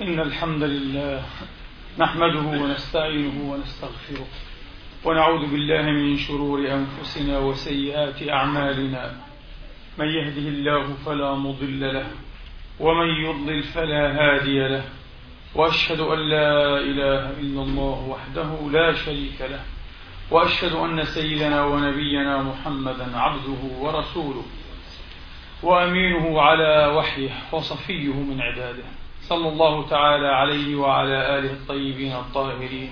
إن الحمد لله نحمده ونستعينه ونستغفره ونعوذ بالله من شرور أنفسنا وسيئات أعمالنا. من يهده الله فلا مضل له ومن يضلل فلا هادي له. وأشهد أن لا إله إلا الله وحده لا شريك له. وأشهد أن سيدنا ونبينا محمدا عبده ورسوله. وأمينه على وحيه وصفيه من عباده. صلى الله تعالى عليه وعلى آله الطيبين الطاهرين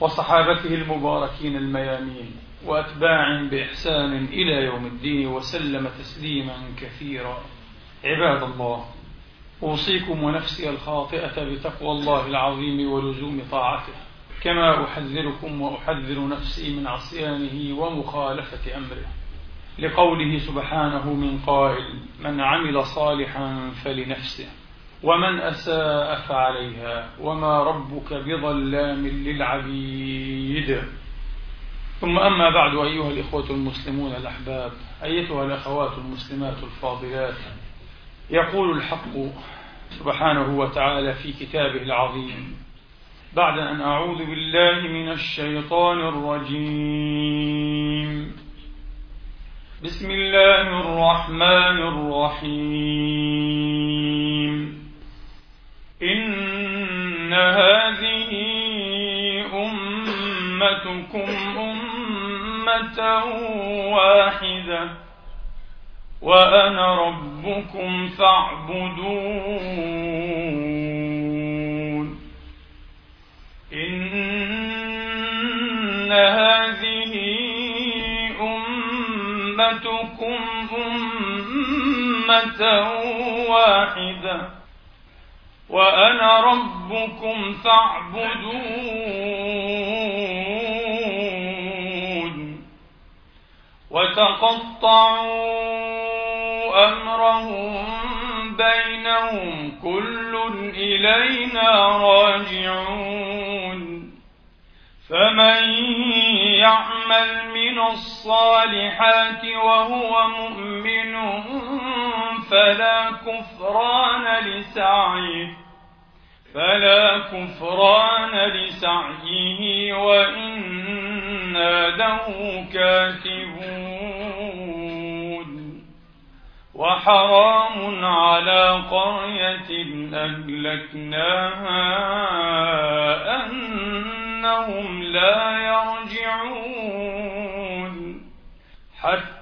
وصحابته المباركين الميامين وأتباع بإحسان إلى يوم الدين وسلم تسليما كثيرا. عباد الله أوصيكم ونفسي الخاطئة بتقوى الله العظيم ولزوم طاعته كما أحذركم وأحذر نفسي من عصيانه ومخالفة أمره. لقوله سبحانه من قائل من عمل صالحا فلنفسه. ومن أساء فعليها وما ربك بظلام للعبيد. ثم أما بعد أيها الإخوة المسلمون الأحباب أيتها الأخوات المسلمات الفاضلات يقول الحق سبحانه وتعالى في كتابه العظيم بعد أن أعوذ بالله من الشيطان الرجيم. بسم الله الرحمن الرحيم. إن هذه أمتكم أمة واحدة وأنا ربكم فاعبدون. إن هذه أمتكم أمة واحدة وأنا ربكم فاعبدون. وتقطعوا أمرهم بينهم كل إلينا راجعون. فمن يعمل من الصالحات وهو مؤمن فلا كفران لسعيه. فلا كفران لسعيه وإنا له كاتبون. وحرام على قرية أهلكناها أنهم لا يرجعون. حتى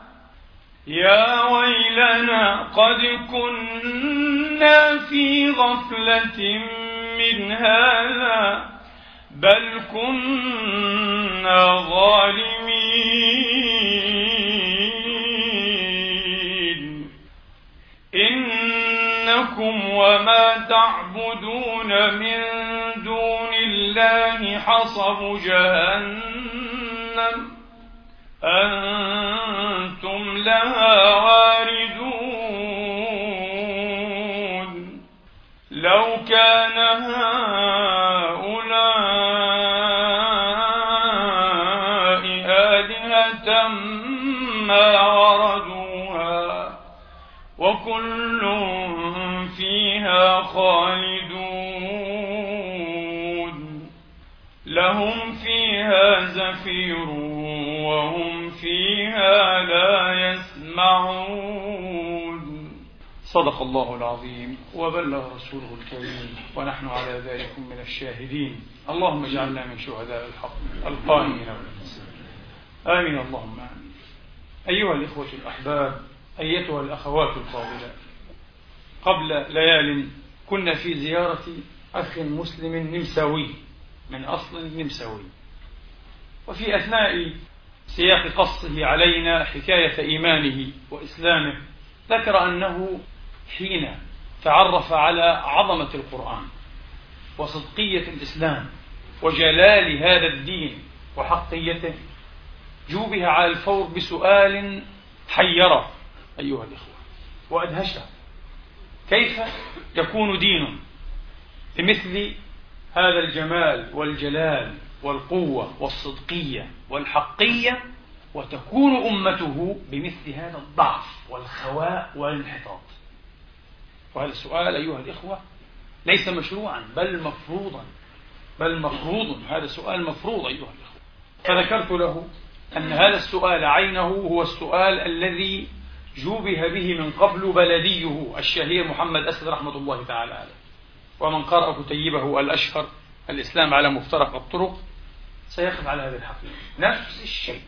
يا ويلنا قد كنا في غفلة من هذا بل كنا ظالمين. إنكم وما تعبدون من دون الله حصب جهنم. أنتم لها واردون. لو كان هؤلاء آلهة ما وردوها وكل فيها خالدون. لهم فيها زفير وهم فيها لا يسمعون. صدق الله العظيم وبلغ رسوله الكريم ونحن على ذلك من الشاهدين. اللهم اجعلنا من شهداء الحق القائمين بالقسط آمين اللهم آمين. أيها الإخوة الأحباب أيتها الأخوات الفاضلات قبل ليال كنا في زيارة أخ مسلم نمساوي. من أصل نمساوي وفي أثناء سياق قصه علينا حكاية إيمانه وإسلامه ذكر أنه حين تعرف على عظمة القرآن وصدقية الإسلام وجلال هذا الدين وحقيته جوبه على الفور بسؤال حيره أيها الإخوة وأدهشه. كيف يكون دين بمثل هذا الجمال والجلال والقوة والصدقية والحقية وتكون أمته بمثل هذا الضعف والخواء والانحطاط. وهذا السؤال أيها الإخوة ليس مشروعا بل مفروضا بل مفروض. هذا سؤال مفروض أيها الإخوة. فذكرت له أن هذا السؤال عينه هو السؤال الذي جوبه به من قبل بلديه الشهير محمد أسد رحمة الله تعالى عليه. ومن قرأ كتيبه الأشهر الإسلام على مفترق الطرق سيقف على هذه الحقيقة. نفس الشيء.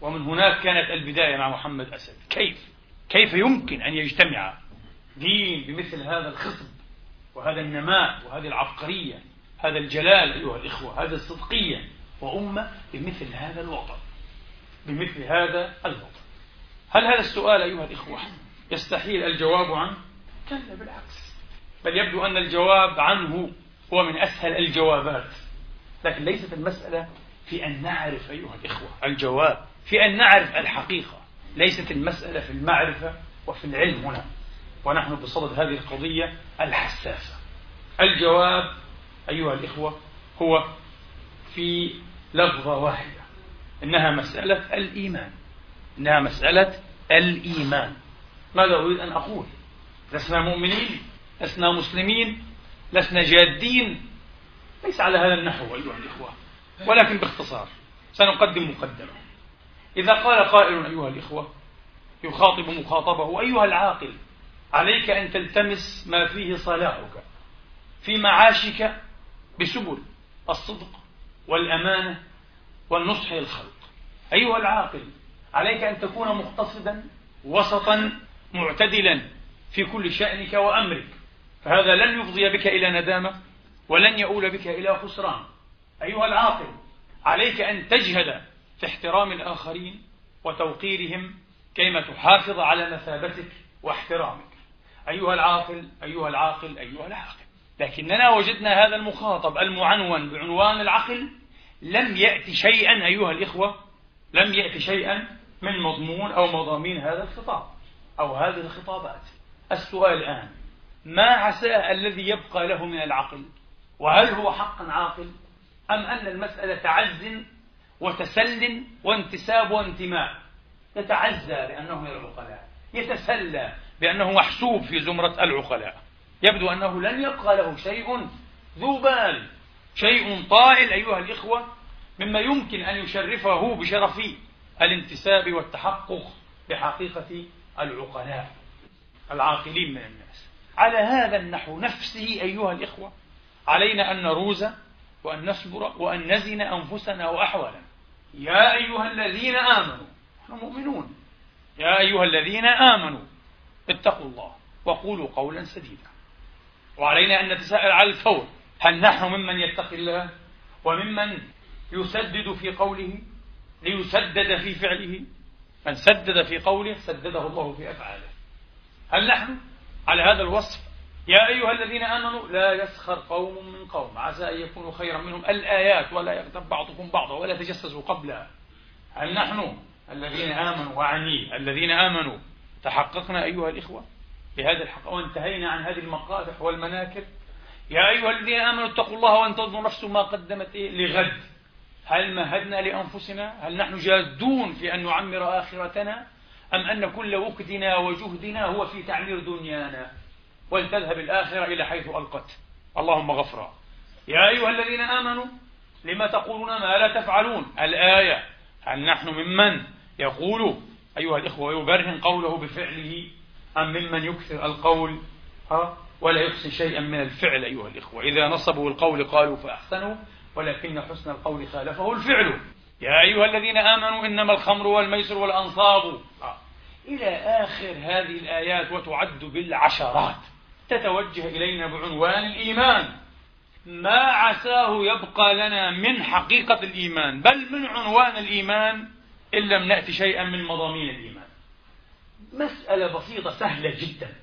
ومن هناك كانت البداية مع محمد أسد. كيف؟ كيف يمكن أن يجتمع دين بمثل هذا الخصب وهذا النماء وهذه العبقرية هذا الجلال أيها الإخوة هذه الصدقية وأمة بمثل هذا الوطن بمثل هذا الوطن؟ هل هذا السؤال أيها الإخوة يستحيل الجواب عنه؟ كلا بالعكس. بل يبدو أن الجواب عنه هو من أسهل الجوابات. لكن ليست المسألة في أن نعرف أيها الإخوة. الجواب في أن نعرف الحقيقة. ليست المسألة في المعرفة وفي العلم هنا. ونحن بصدد هذه القضية الحساسة. الجواب أيها الإخوة هو في لفظة واحدة. إنها مسألة الإيمان. إنها مسألة الإيمان. ماذا أريد أن أقول؟ لسنا مؤمنين. لسنا مسلمين لسنا جادين. ليس على هذا النحو أيها الإخوة ولكن باختصار سنقدم مقدمة. إذا قال قائل أيها الإخوة يخاطب مخاطبه أيها العاقل عليك أن تلتمس ما فيه صلاحك في معاشك بسبل الصدق والأمانة والنصح للخلق. أيها العاقل عليك أن تكون مقتصدا وسطا معتدلا في كل شأنك وأمرك. فهذا لن يفضي بك إلى ندامة ولن يؤول بك إلى خسران. أيها العاقل عليك أن تجهد في احترام الآخرين وتوقيرهم كيما تحافظ على مثابتك واحترامك. أيها العاقل أيها العاقل أيها العاقل. لكننا وجدنا هذا المخاطب المعنون بعنوان العقل لم يأتي شيئا أيها الإخوة لم يأتي شيئا من مضمون أو مضامين هذا الخطاب أو هذه الخطابات. السؤال الآن ما عسى الذي يبقى له من العقل؟ وهل هو حقا عاقل؟ أم أن المسألة تعز وتسل وانتساب وانتماء؟ يتعزى بأنه من العقلاء يتسلى بأنه محسوب في زمرة العقلاء. يبدو أنه لن يبقى له شيء ذو بال شيء طائل أيها الإخوة مما يمكن أن يشرفه بشرف الانتساب والتحقق بحقيقة العقلاء العاقلين من الناس. على هذا النحو نفسه أيها الإخوة. علينا أن نروز وأن نصبر وأن نزن أنفسنا وأحوالنا. يا أيها الذين آمنوا نحن مؤمنون. يا أيها الذين آمنوا اتقوا الله وقولوا قولا سديدا. وعلينا أن نتساءل على الفور هل نحن ممن يتقي الله وممن يسدد في قوله ليسدد في فعله؟ من سدد في قوله سدده الله في أفعاله. هل نحن؟ على هذا الوصف. يا أيها الذين آمنوا لا يسخر قوم من قوم. عسى أن يكونوا خيرا منهم. الآيات ولا يغتب بعضكم بعضا ولا تجسسوا قبلها. هل نحن الذين آمنوا وعني الذين آمنوا تحققنا أيها الإخوة بهذا الحق وانتهينا عن هذه المقادح والمناكب؟ يا أيها الذين آمنوا اتقوا الله وانتظروا نفس ما قدمت إيه لغد. هل مهدنا لأنفسنا؟ هل نحن جادون في أن نعمر آخرتنا؟ أم أن كل وقتنا وجهدنا هو في تعمير دنيانا؟ ولتذهب الآخرة إلى حيث ألقت. اللهم غفرا. يا أيها الذين آمنوا لما تقولون ما لا تفعلون؟ الآية هل نحن ممن يقول أيها الإخوة يبرهن قوله بفعله؟ أم ممن يكثر القول؟ ها؟ ولا يحسن شيئا من الفعل أيها الإخوة. إذا نصبوا القول قالوا فأحسنوا ولكن حسن القول خالفه الفعل. يا أيها الذين آمنوا إنما الخمر والميسر والأنصاب. آه. إلى آخر هذه الآيات وتعد بالعشرات. تتوجه إلينا بعنوان الإيمان. ما عساه يبقى لنا من حقيقة الإيمان بل من عنوان الإيمان إن لم نأتي شيئا من مضامين الإيمان. مسألة بسيطة سهلة جدا.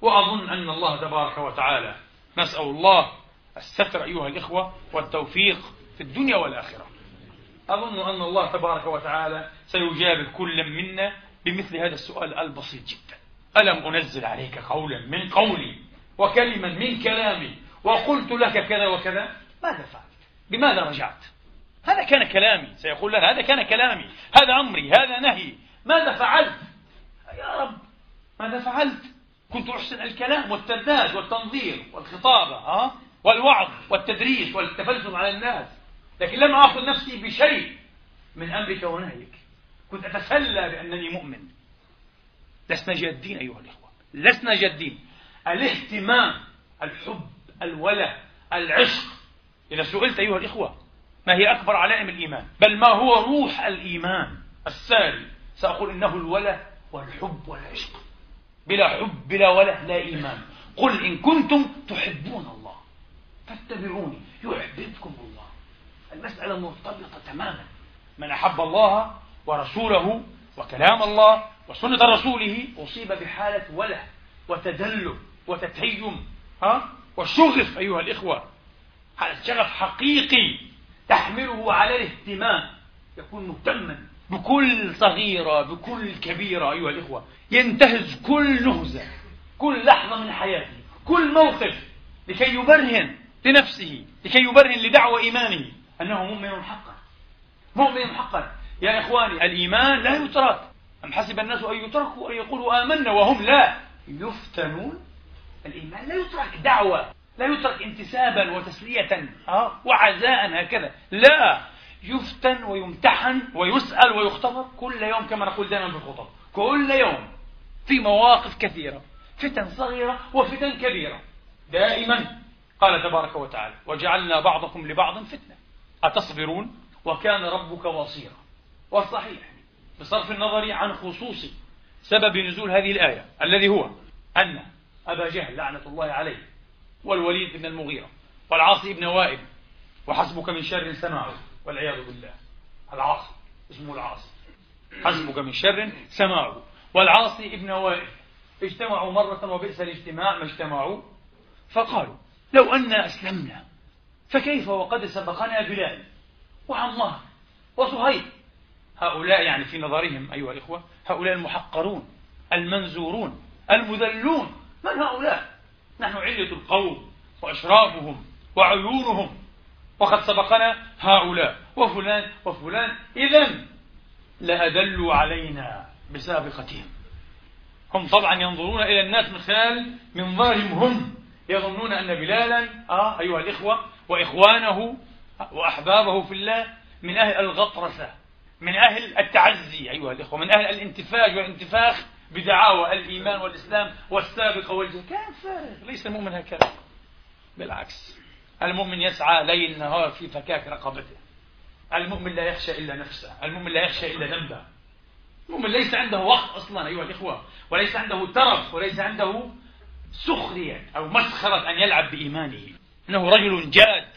وأظن أن الله تبارك وتعالى نسأل الله الستر أيها الإخوة والتوفيق في الدنيا والآخرة. أظن أن الله تبارك وتعالى سيجاب كل منا بمثل هذا السؤال البسيط جدا. ألم أنزل عليك قولا من قولي وكلما من كلامي وقلت لك كذا وكذا؟ ماذا فعلت؟ بماذا رجعت؟ هذا كان كلامي. سيقول لنا هذا كان كلامي. هذا أمري. هذا نهي. ماذا فعلت؟ يا رب ماذا فعلت؟ كنت أحسن الكلام والترداد والتنظير والخطابة ها؟ والوعظ والتدريس والتفلسف على الناس. لكن لم آخذ نفسي بشيء من أمرك ونهيك. كنت أتسلى بأنني مؤمن. لسنا جادين أيها الإخوة. لسنا جادين. الاهتمام الحب الوله العشق. إذا سئلت أيها الإخوة ما هي أكبر علائم الإيمان؟ بل ما هو روح الإيمان الساري؟ سأقول إنه الوله والحب والعشق. بلا حب بلا وله لا إيمان. قل إن كنتم تحبون الله فاتبعوني يحببكم الله. المسألة مرتبطة تماما. من أحب الله ورسوله وكلام الله وسنة رسوله أصيب بحالة وله وتدلل وتتهيم ها؟ وشغف أيها الإخوة. حالة شغف حقيقي تحمله على الاهتمام. يكون مهتما بكل صغيرة بكل كبيرة أيها الإخوة. ينتهز كل نهزة كل لحظة من حياته كل موقف لكي يبرهن لنفسه لكي يبرهن لدعوة إيمانه. أنه مؤمن حقا مؤمن حقا. يا إخواني الإيمان لا يترك. أم حسب الناس أن يتركوا أن يقولوا آمنا وهم لا. يفتنون. الإيمان لا يترك دعوة لا يترك انتسابا وتسلية وعزاء هكذا. لا يفتن ويمتحن ويسأل ويختبر كل يوم كما نقول دائما في الخطب. كل يوم في مواقف كثيرة فتن صغيرة وفتن كبيرة. دائما قال تبارك وتعالى وجعلنا بعضكم لبعض فتنة. أتصبرون؟ وكان ربك بصيرا. والصحيح بصرف النظر عن خصوص سبب نزول هذه الآية الذي هو أن أبا جهل لعنة الله عليه والوليد بن المغيرة والعاصي بن وائل وحسبك من شر سماعه والعياذ بالله. العاصي اسمه العاصي. حسبك من شر سماعه والعاصي ابن وائل اجتمعوا مرة وبئس الاجتماع ما اجتمعوا. فقالوا لو أن أسلمنا فكيف وقد سبقنا بلال وعمار وصهيب؟ هؤلاء يعني في نظرهم أيها الإخوة هؤلاء المحقرون المنزورون المذلون. من هؤلاء؟ نحن علية القوم وأشرافهم وعيونهم. وقد سبقنا هؤلاء. وفلان وفلان. إذا لأدلوا علينا بسابقتهم. هم طبعا ينظرون إلى الناس من خلال منظارهم هم. يظنون أن بلالا آه أيها الإخوة وإخوانه وأحبابه في الله من أهل الغطرسة. من أهل التعزي أيها الإخوة من أهل الانتفاج والانتفاخ بدعاوى الإيمان والإسلام والسابقة والجهاد. كان فارغ ليس المؤمن هكذا. بالعكس المؤمن يسعى ليل نهار في فكاك رقبته. المؤمن لا يخشى إلا نفسه المؤمن لا يخشى إلا ذنبه. المؤمن ليس عنده وقت أصلا أيها الإخوة وليس عنده ترف وليس عنده سخرية أو مسخرة أن يلعب بإيمانه. إنه رجل جاد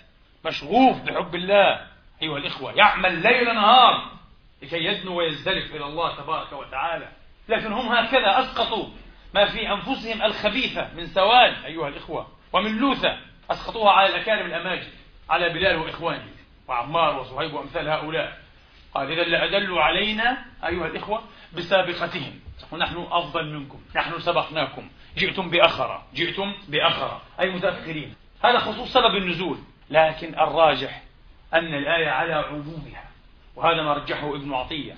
مشغوف بحب الله أيها الإخوة يعمل ليل نهار لكي يدنو ويزدلف إلى الله تبارك وتعالى. لكن هم هكذا أسقطوا ما في أنفسهم الخبيثة من سواد أيها الإخوة ومن لوثة أسقطوها على الأكارم الأماجد على بلال وإخوانه وعمار وصهيب وأمثال هؤلاء. قال إذا لأدلوا علينا أيها الإخوة بسابقتهم. ونحن أفضل منكم نحن سبقناكم. جئتم بأخرة جئتم بأخرة أي متأخرين. هذا خصوص سبب النزول. لكن الراجح أن الآية على عمومها. وهذا ما رجحه ابن عطية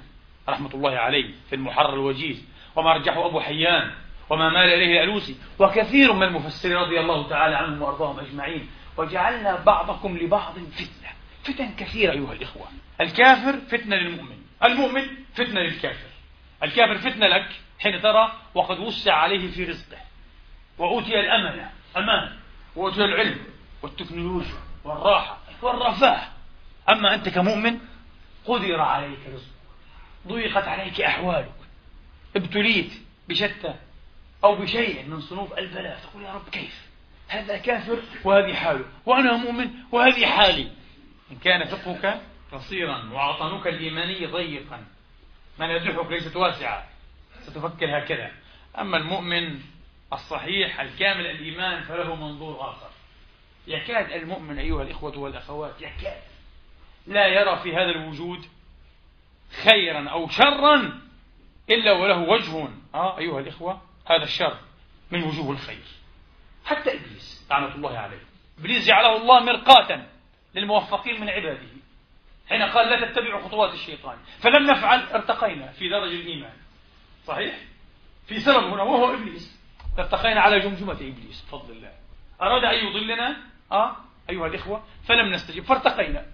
رحمة الله عليه في المحرر الوجيز وما رجحه أبو حيان وما مال إليه الألوسي وكثير من المفسرين رضي الله تعالى عنهم وأرضاهم أجمعين وجعلنا بعضكم لبعض فتنة فتن كثيرة أيها الإخوة. الكافر فتنة للمؤمن المؤمن فتنة للكافر. الكافر فتنة لك حين ترى وقد وسع عليه في رزقه وأوتي الأمل أمان وأوتي العلم والتكنولوجيا والراحة والرفاه. أما أنت كمؤمن قدر عليك رزقك. ضيقت عليك أحوالك. ابتليت بشتى أو بشيء من صنوف البلاء. تقول يا رب كيف؟ هذا كافر وهذه حاله. وأنا مؤمن وهذه حالي. إن كان فقهك قصيرا وعطنك الإيماني ضيقا. منازحك ليست واسعة. ستفكر هكذا. أما المؤمن الصحيح الكامل الإيمان فله منظور آخر. يكاد المؤمن أيها الإخوة والأخوات يكاد. لا يرى في هذا الوجود خيرا أو شرا إلا وله وجه. آه أيها الإخوة هذا الشر من وجوه الخير. حتى إبليس لعنة الله عليه. إبليس جعله الله مرقاة للموفقين من عباده. حين قال لا تتبعوا خطوات الشيطان. فلم نفعل ارتقينا في درج الإيمان. صحيح؟ في سبب هنا وهو إبليس. ارتقينا على جمجمة إبليس بفضل الله. أراد أن يضلنا؟ آه أيها الإخوة فلم نستجب. فارتقينا.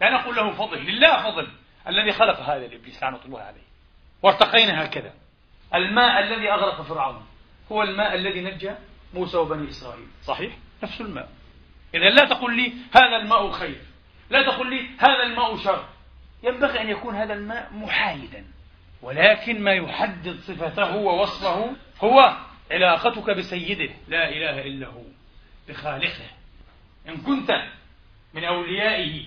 لا نقول له فضل لله فضل الذي خلق هذا الإبليس لعنة الله عليه. وارتقينا هكذا. الماء الذي أغرق فرعون هو الماء الذي نجى موسى وبني إسرائيل. صحيح؟ نفس الماء. إذا لا تقل لي هذا الماء خير لا تقل لي هذا الماء شر. ينبغي أن يكون هذا الماء محايدا. ولكن ما يحدد صفته ووصفه هو علاقتك بسيده لا إله إلا هو بخالقه. إن كنت من أوليائه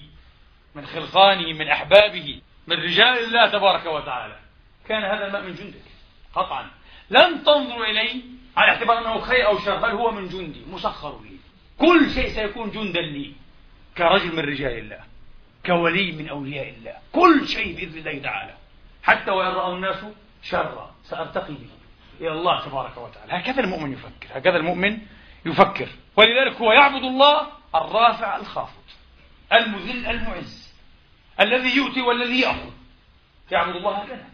من خلقانه من أحبابه من رجال الله تبارك وتعالى. كان هذا الماء من جندك قطعا. لن تنظر إليه على اعتبار أنه خير أو شر بل هو من جندي مسخر لي. كل شيء سيكون جندا لي كرجل من رجال الله كولي من أولياء الله. كل شيء بإذن الله تعالى. حتى وإن رأوا الناس شرا سأرتقي به إلى الله تبارك وتعالى. هكذا المؤمن يفكر هكذا المؤمن يفكر. ولذلك هو يعبد الله الرافع الخافض المذل المعز. الذي يؤتي والذي يأخذ. يعبد الله هكذا.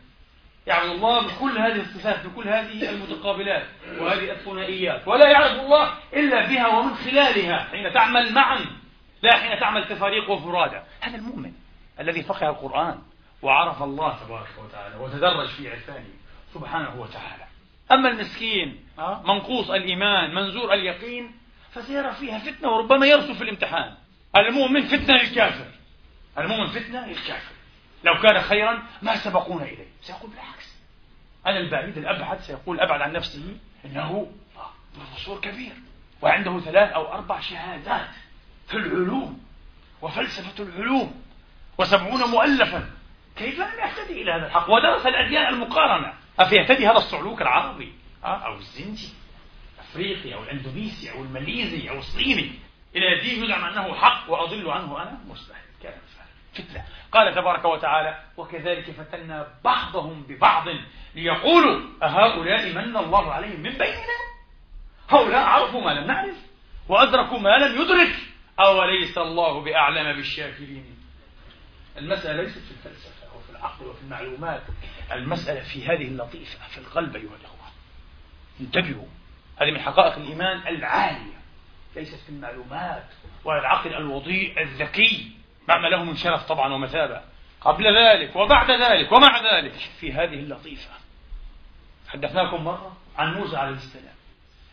يعبد الله بكل هذه الصفات بكل هذه المتقابلات وهذه الثنائيات. ولا يعرف الله إلا بها ومن خلالها. حين تعمل معا لا حين تعمل تفاريق وفرادى. هذا المؤمن الذي فقه القرآن وعرف الله تبارك وتعالى وتدرج في عرفانه سبحانه وتعالى. أما المسكين منقوص الإيمان منزور اليقين فسيرى فيها فتنة وربما يرسل في الامتحان. المؤمن فتنة للكافر. المؤمن فتنة للكافر لو كان خيرا ما سبقونا إليه. سيقول بالعكس. أنا البعيد الأبعد سيقول أبعد عن نفسه إنه بروفيسور كبير. وعنده ثلاث أو أربع شهادات في العلوم وفلسفة العلوم وسبعون مؤلفا. كيف لم يهتدي إلى هذا الحق؟ ودرس الأديان المقارنة. أفيهتدي هذا الصعلوك العربي؟ أو الزنجي الأفريقي أو الأندونيسي أو الماليزي أو الصيني. إلى دين يزعم أنه حق وأضل عنه أنا مستحيل. فتنة. قال تبارك وتعالى وكذلك فتنا بعضهم ببعض ليقولوا أهؤلاء من الله عليهم من بيننا؟ هؤلاء عرفوا ما لم نعرف وأدركوا ما لم يدرك. أوليس الله بأعلم بالشاكرين؟ المسألة ليست في الفلسفة وفي العقل وفي المعلومات. المسألة في هذه اللطيفة في القلب أيها الأخوة. انتبهوا هذه من حقائق الإيمان العالية. ليست في المعلومات ولا العقل الوضيء الذكي. مع له من شرف طبعا ومثابة. قبل ذلك وبعد ذلك ومع ذلك. في هذه اللطيفة. حدثناكم مرة عن موسى عليه السلام.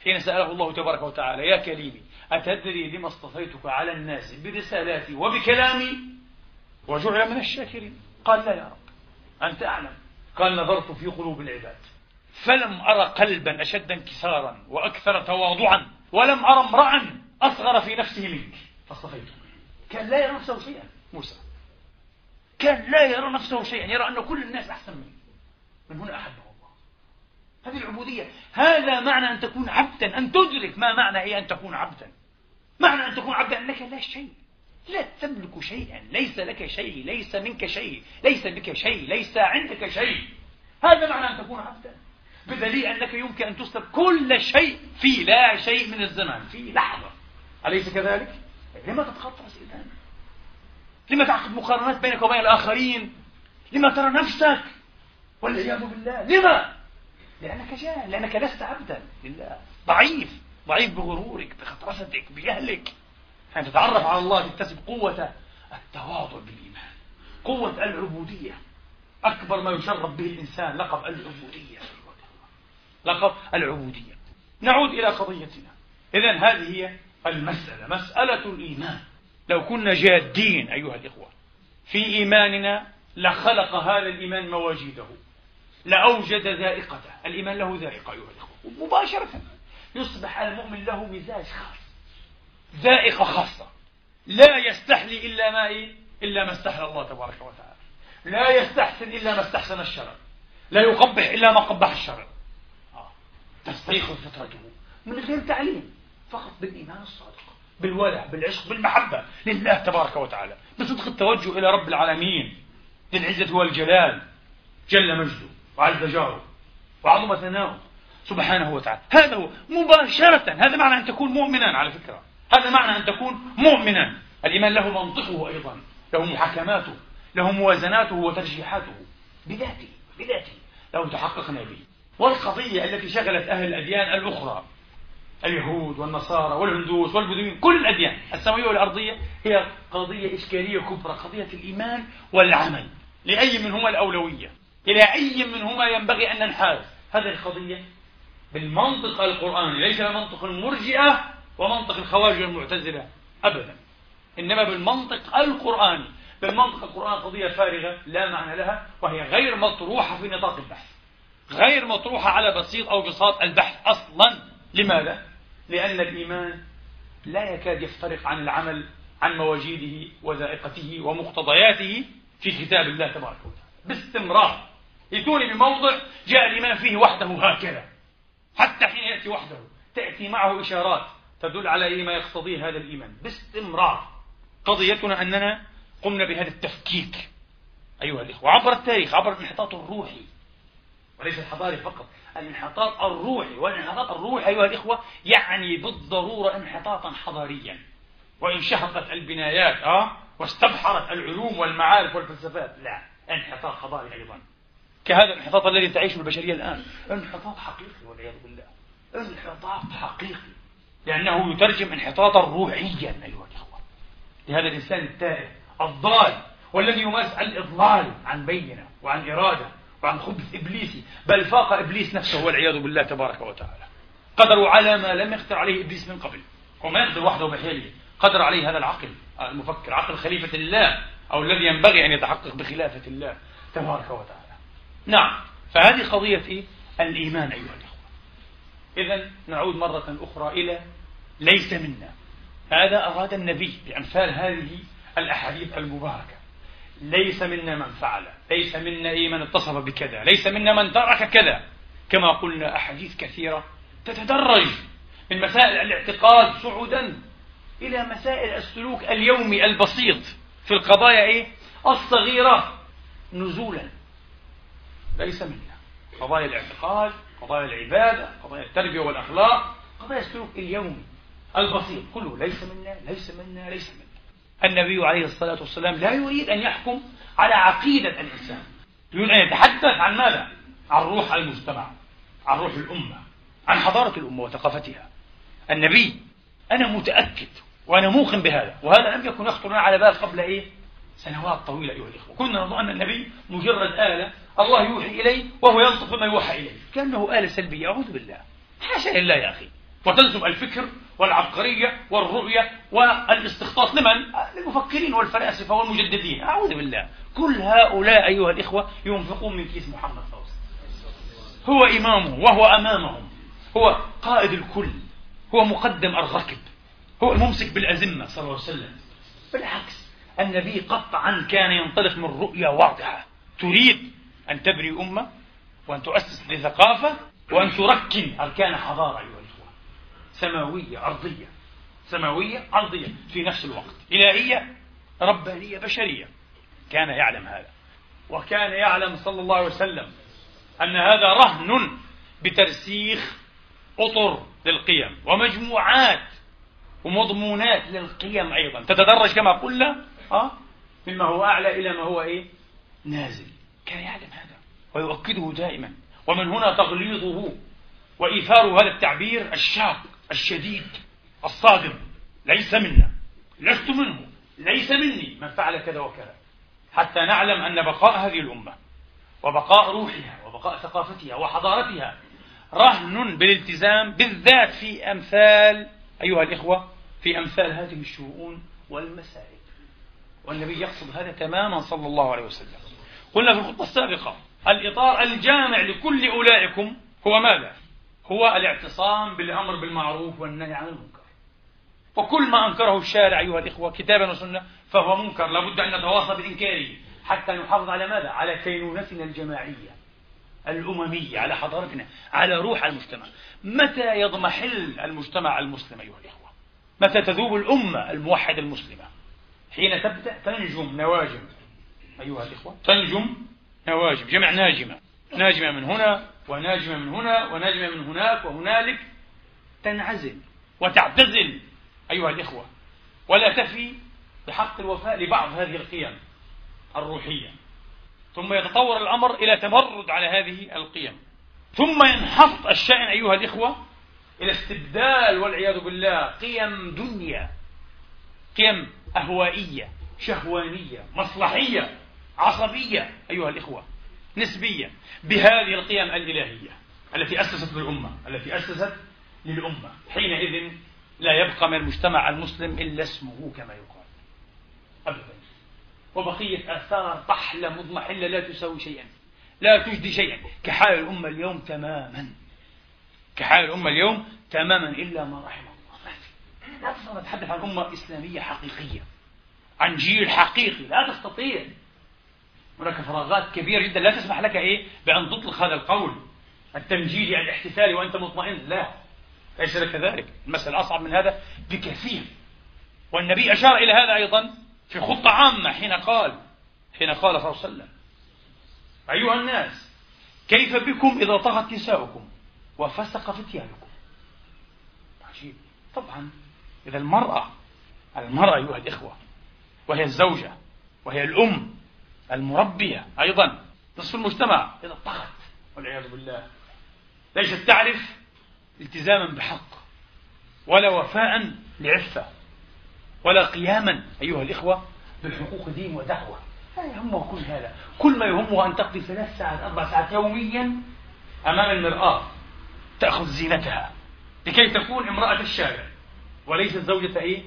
حين سأله الله تبارك وتعالى يا كريمي أتدري لما اصطفيتك على الناس برسالاتي وبكلامي؟ وجعل من الشاكرين. قال لا يا رب أنت أعلم. قال نظرت في قلوب العباد. فلم أرى قلبا أشد انكسارا وأكثر تواضعا ولم أرى امرأ أصغر في نفسه منك. فاصطفيته. كان لا يرى نفسه شيئا. موسى. كان لا يرى نفسه شيئا. يرى أن كل الناس أحسن منه. من هنا أحبه الله. هذه العبودية. هذا معنى أن تكون عبدا. أن تدرك ما معنى هي أن تكون عبدا. معنى أن تكون عبدا أنك لا شيء. لا تملك شيئا. ليس لك شيء. ليس منك شيء. ليس بك شيء. ليس عندك شيء. هذا معنى أن تكون عبدا. بدليل أنك يمكن أن تسلب كل شيء في لا شيء من الزمان. في لحظة. أليس كذلك؟ لما تتخطى إذا؟ لما تعقد مقارنات بينك وبين الآخرين؟ لما ترى نفسك؟ والعياذ بالله. لما؟ لأنك جاهل لأنك لست عبدا لله. ضعيف ضعيف بغرورك بخطرستك بجهلك. أن تتعرف على الله تكتسب قوة التواضع بالإيمان. قوة العبودية. أكبر ما يشرف به الإنسان لقب العبودية. لقب العبودية. نعود إلى قضيتنا. إذا هذه هي المسألة مسألة الإيمان. لو كنا جادين أيها الإخوة في إيماننا لخلق هذا الإيمان مواجيده لأوجد ذائقته. الإيمان له ذائقة أيها الإخوة مباشرة. يصبح المؤمن له مزاج خاص ذائقة خاصة. لا يستحلي إلا ما إيه؟ إلا ما استحلى الله تبارك وتعالى. لا يستحسن إلا ما استحسن الشرع. لا يقبح إلا ما قبح الشرع. آه. تستيقظ فطرته من غير تعليم. فقط بالإيمان الصادق بالولع بالعشق بالمحبة لله تبارك وتعالى. بصدق التوجه إلى رب العالمين ذي العزة والجلال جل مجده وعز جاره وعظم ثناؤه سبحانه وتعالى. هذا هو مباشرة هذا معنى أن تكون مؤمنا على فكرة. هذا معنى أن تكون مؤمنا. الإيمان له منطقه أيضا له محاكماته له موازناته وترجيحاته. بذاته بذاته. له تحققنا به. والقضية التي شغلت أهل الأديان الأخرى اليهود والنصارى والهندوس والبدوين كل الأديان. السماوية والأرضية هي قضية إشكالية كبرى قضية الإيمان والعمل. لأي منهما الأولوية؟ إلى أي منهما ينبغي أن ننحاز؟ هذه القضية بالمنطق القرآني ليس منطق المرجئة ومنطق الخوارج والمعتزلة أبدا. إنما بالمنطق القرآني. بالمنطق القرآني قضية فارغة لا معنى لها وهي غير مطروحة في نطاق البحث. غير مطروحة على بسيط أو بساط البحث أصلا. لماذا؟ لأن الإيمان لا يكاد يفترق عن العمل عن مواجيده وذائقته ومقتضياته في كتاب الله تبارك وتعالى. باستمرار. يتوني بموضع جاء الإيمان فيه وحده هكذا. حتى حين يأتي وحده تأتي معه إشارات تدل على إيه ما يقتضيه هذا الإيمان. باستمرار. قضيتنا أننا قمنا بهذا التفكيك. أيها الإخوة عبر التاريخ عبر الانحطاط الروحي. وليس الحضاري فقط. الانحطاط الروحي والانحطاط الروحي أيها الإخوة يعني بالضرورة انحطاطا حضاريا. وإن شهقت البنايات آه واستبحرت العلوم والمعارف والفلسفات لا انحطاط حضاري أيضا. كهذا الانحطاط الذي تعيشه البشرية الآن. انحطاط حقيقي والعياذ بالله. انحطاط حقيقي لأنه يترجم انحطاطا روحيا أيها الإخوة. لهذا الإنسان التائه الضال والذي يمارس الإضلال عن بينة وعن إرادة وعن خبث إبليسي بل فاق إبليس نفسه والعياذ بالله تبارك وتعالى. قدروا على ما لم يقدر عليه إبليس من قبل. وما يقدر وحده بحيله؟ قدر عليه هذا العقل المفكر عقل خليفة الله أو الذي ينبغي أن يتحقق بخلافة الله تبارك وتعالى. نعم فهذه قضية إيه؟ الإيمان أيها الأخوة. إذا نعود مرة أخرى إلى ليس منا. هذا أراد النبي بأمثال هذه الأحاديث المباركة. ليس منا من فعل ليس منا إيه من اتصف بكذا ليس منا من ترك كذا. كما قلنا أحاديث كثيرة تتدرج من مسائل الاعتقاد صعودا إلى مسائل السلوك اليومي البسيط في القضايا إيه؟ الصغيرة. نزولا. ليس منا. قضايا الاعتقاد قضايا العبادة قضايا التربية والأخلاق قضايا السلوك اليومي البسيط. كله ليس منا ليس منا ليس منا. النبي عليه الصلاة والسلام لا يريد أن يحكم على عقيدة الإنسان. يريد أن يتحدث عن ماذا؟ عن روح المجتمع عن روح الأمة عن حضارة الأمة وثقافتها. النبي أنا متأكد وأنا موقن بهذا وهذا لم يكن يخطر على بال قبل إيه؟ سنوات طويلة أيها الإخوة. كنا نظن أن النبي مجرد آلة الله يوحي إليه وهو ينطق بما يوحى إليه. كأنه آلة سلبية. أعوذ بالله. حاشا لله يا أخي. وتلزم الفكر والعبقرية والرؤية والاستخطاط لمن؟ للمفكرين والفلاسفة والمجددين. أعوذ بالله. كل هؤلاء أيها الإخوة ينفقون من كيس محمد فوز. هو إمامه وهو أمامهم. هو قائد الكل. هو مقدم الركب. هو الممسك بالأزمة صلى الله عليه وسلم. بالعكس النبي قطعا كان ينطلق من رؤية واضحة. تريد أن تبري أمة وأن تؤسس لثقافة وأن تركن أركان حضارة أيها سماوية أرضية. سماوية أرضية في نفس الوقت. إلهية ربانية بشرية. كان يعلم هذا. وكان يعلم صلى الله عليه وسلم أن هذا رهن بترسيخ أطر للقيم ومجموعات ومضمونات للقيم أيضا. تتدرج كما قلنا أه؟ مما هو أعلى إلى ما هو إيه؟ نازل. كان يعلم هذا. ويؤكده دائما. ومن هنا تغليظه وإيثار هذا التعبير الشاق. الشديد الصادم ليس منا. لست منه ليس مني. من فعل كذا وكذا. حتى نعلم أن بقاء هذه الأمة وبقاء روحها وبقاء ثقافتها وحضارتها رهن بالالتزام بالذات في أمثال أيها الإخوة في أمثال هذه الشؤون والمسائل والنبي يقصد هذا تماما صلى الله عليه وسلم. قلنا في الخطبة السابقة الإطار الجامع لكل أولئكم هو ماذا؟ هو الاعتصام بالأمر بالمعروف والنهي عن المنكر. وكل ما أنكره الشارع أيها الإخوة كتابا وسنة فهو منكر لابد أن نتواصل بإنكاره حتى نحافظ على ماذا؟ على كينونتنا الجماعية الأممية على حضارتنا على روح المجتمع. متى يضمحل المجتمع المسلم أيها الإخوة؟ متى تذوب الأمة الموحدة المسلمة؟ حين تبدأ تنجم نواجم أيها الإخوة تنجم نواجم جمع ناجمة. ناجمة من هنا وناجمة من هنا وناجمة من هناك وهنالك تنعزل وتعتزل أيها الإخوة. ولا تفي بحق الوفاء لبعض هذه القيم الروحية. ثم يتطور الأمر إلى تمرد على هذه القيم. ثم ينحط الشأن أيها الإخوة إلى استبدال والعياذ بالله قيم دنيا قيم أهوائية شهوانية مصلحية عصبية أيها الإخوة. نسبية بهذه القيم الإلهية التي أسست للأمة التي أسست للأمة. حينئذ لا يبقى من المجتمع المسلم إلا اسمه كما يقال. أبدا. وبقية آثار طحلة مضمحلة لا تساوي شيئا لا تجدي شيئا. كحال الأمة اليوم تماما. كحال الأمة اليوم تماما إلا ما رحم الله. لا تستطيع تتحدث عن أمة إسلامية حقيقية عن جيل حقيقي. لا تستطيع. هناك فراغات كبيرة جدا. لا تسمح لك إيه؟ بأن تطلق هذا القول التمجيدي الاحتفالي وأنت مطمئن. لا. ليس لك ذلك؟ المسألة أصعب من هذا بكثير. والنبي أشار إلى هذا أيضا في خطة عامة حين قال حين قال صلى الله عليه وسلم أيها الناس كيف بكم إذا طغت نساؤكم وفسق فتيانكم؟ عجيب. طبعا إذا المرأة المرأة أيها الإخوة وهي الزوجة وهي الأم المربية أيضا نصف المجتمع. إذا طغت والعياذ بالله. ليست تعرف التزاما بحق ولا وفاء لعفة ولا قياما أيها الإخوة بحقوق دين ودعوة. لا يهمه كل هذا. كل ما يهمه أن تقضي ثلاث ساعات أربع ساعات يوميا أمام المرآة تأخذ زينتها. لكي تكون امرأة الشارع وليست زوجة إيه؟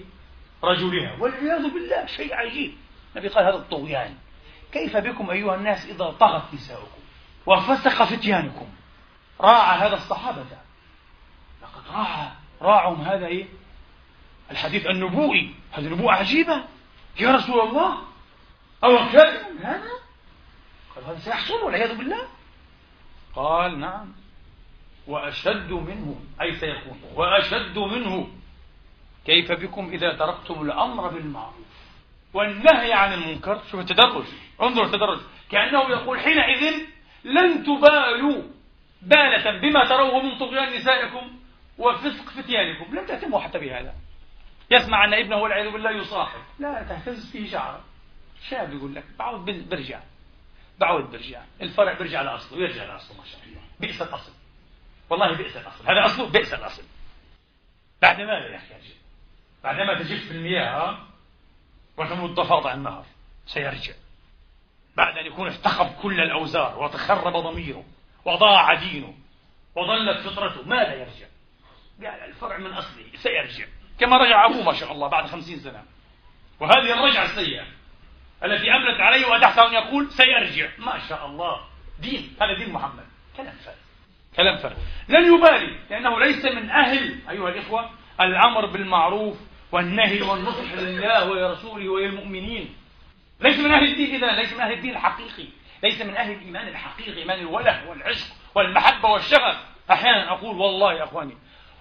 رجلها. والعياذ بالله شيء عجيب. النبي قال هذا الطغيان. كيف بكم أيها الناس إذا طغت نساؤكم وفسق فتيانكم؟ راعى هذا الصحابة. لقد راعى راعهم هذا إيه؟ الحديث النبوئي هذه نبوءة عجيبة. يا رسول الله أو كذب هذا قال هذا سيحصل والعياذ بالله. قال نعم. وأشد منه أي سيكون وأشد منه. كيف بكم إذا تركتم الأمر بالمعروف والنهي عن المنكر؟ شوف التدرج. انظر التدرج كأنه يقول حينئذ لن تبالوا بالة بما تروه من طغيان نسائكم وفسق فتيانكم. لن تهتموا حتى بهذا. يسمع أن ابنه والعياذ بالله يصاحب. لا تهتز فيه شعره شاب يقول لك بعود برجع. بعود برجع. الفرع برجع لأصله ويرجع لأصله ما شاء الله. بئس الأصل. والله بئس الأصل. هذا أصله بئس الأصل. بعد ماذا يا أخي بعدما تجف المياه وتموت ضفادع النهر سيرجع. بعد أن يكون افتخب كل الأوزار وتخرب ضميره وضاع دينه وضلت فطرته ماذا يرجع؟ قال الفرع من أصله سيرجع. كما رجع أبوه ما شاء الله بعد خمسين سنة. وهذه الرجعة السيئة التي أملت عليه وأتحته أن يقول سيرجع. ما شاء الله. دين. هذا دين محمد. كلام فارغ. كلام فارغ. لن يبالي لأنه ليس من أهل أيها الإخوة الأمر بالمعروف والنهي والنصح لله ولرسوله وللمؤمنين. ليس من أهل الدين إذا ليس من أهل الدين الحقيقي. ليس من أهل الإيمان الحقيقي إيمان الوله والعشق والمحبة والشغف. أحيانا أقول والله يا أخواني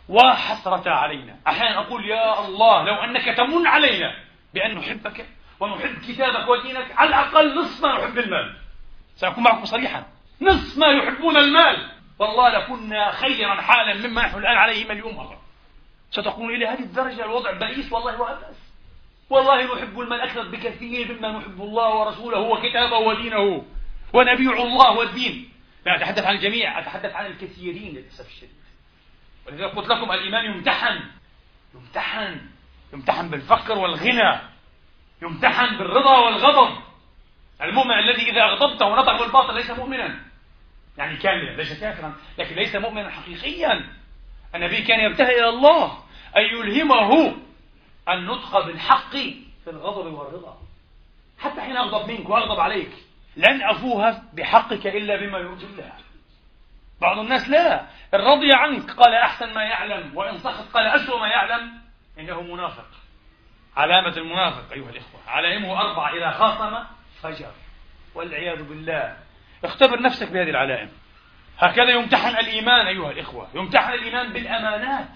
وحسرة علينا. أحيانا أقول يا الله لو أنك تمن علينا بأن نحبك ونحب كتابك ودينك على الأقل نصف ما نحب المال. سأكون معكم صريحا. نصف ما يحبون المال. والله لكنا خيرا حالا مما نحن الآن عليه مليون مرة. ستقول إلى هذه الدرجة الوضع بئيس والله وأبأس والله نحب المال أكثر بكثير مما نحب الله ورسوله وكتابه ودينه ونبيع الله والدين. لا أتحدث عن الجميع أتحدث عن الكثيرين للأسف الشديد. ولذلك قلت لكم الإيمان يمتحن يمتحن يمتحن بالفقر والغنى يمتحن بالرضا والغضب. المؤمن الذي إذا أغضبته ونطق بالباطل ليس مؤمنا. يعني كاملا ليس كافرا لكن ليس مؤمنا حقيقيا. النبي كان يبتهل إلى الله أن يلهمه النطق بالحق في الغضب والرضا. حتى حين أغضب منك وأغضب عليك لن أفوه بحقك إلا بما يرضي الله. بعض الناس لا إن رضي عنك قال أحسن ما يعلم وإن سخط قال أسوأ ما يعلم إنه منافق. علامة المنافق أيها الإخوة علائمه أربعة إذا خاصم فجر. والعياذ بالله. اختبر نفسك بهذه العلائم. هكذا يمتحن الإيمان أيها الإخوة. يمتحن الإيمان بالأمانات.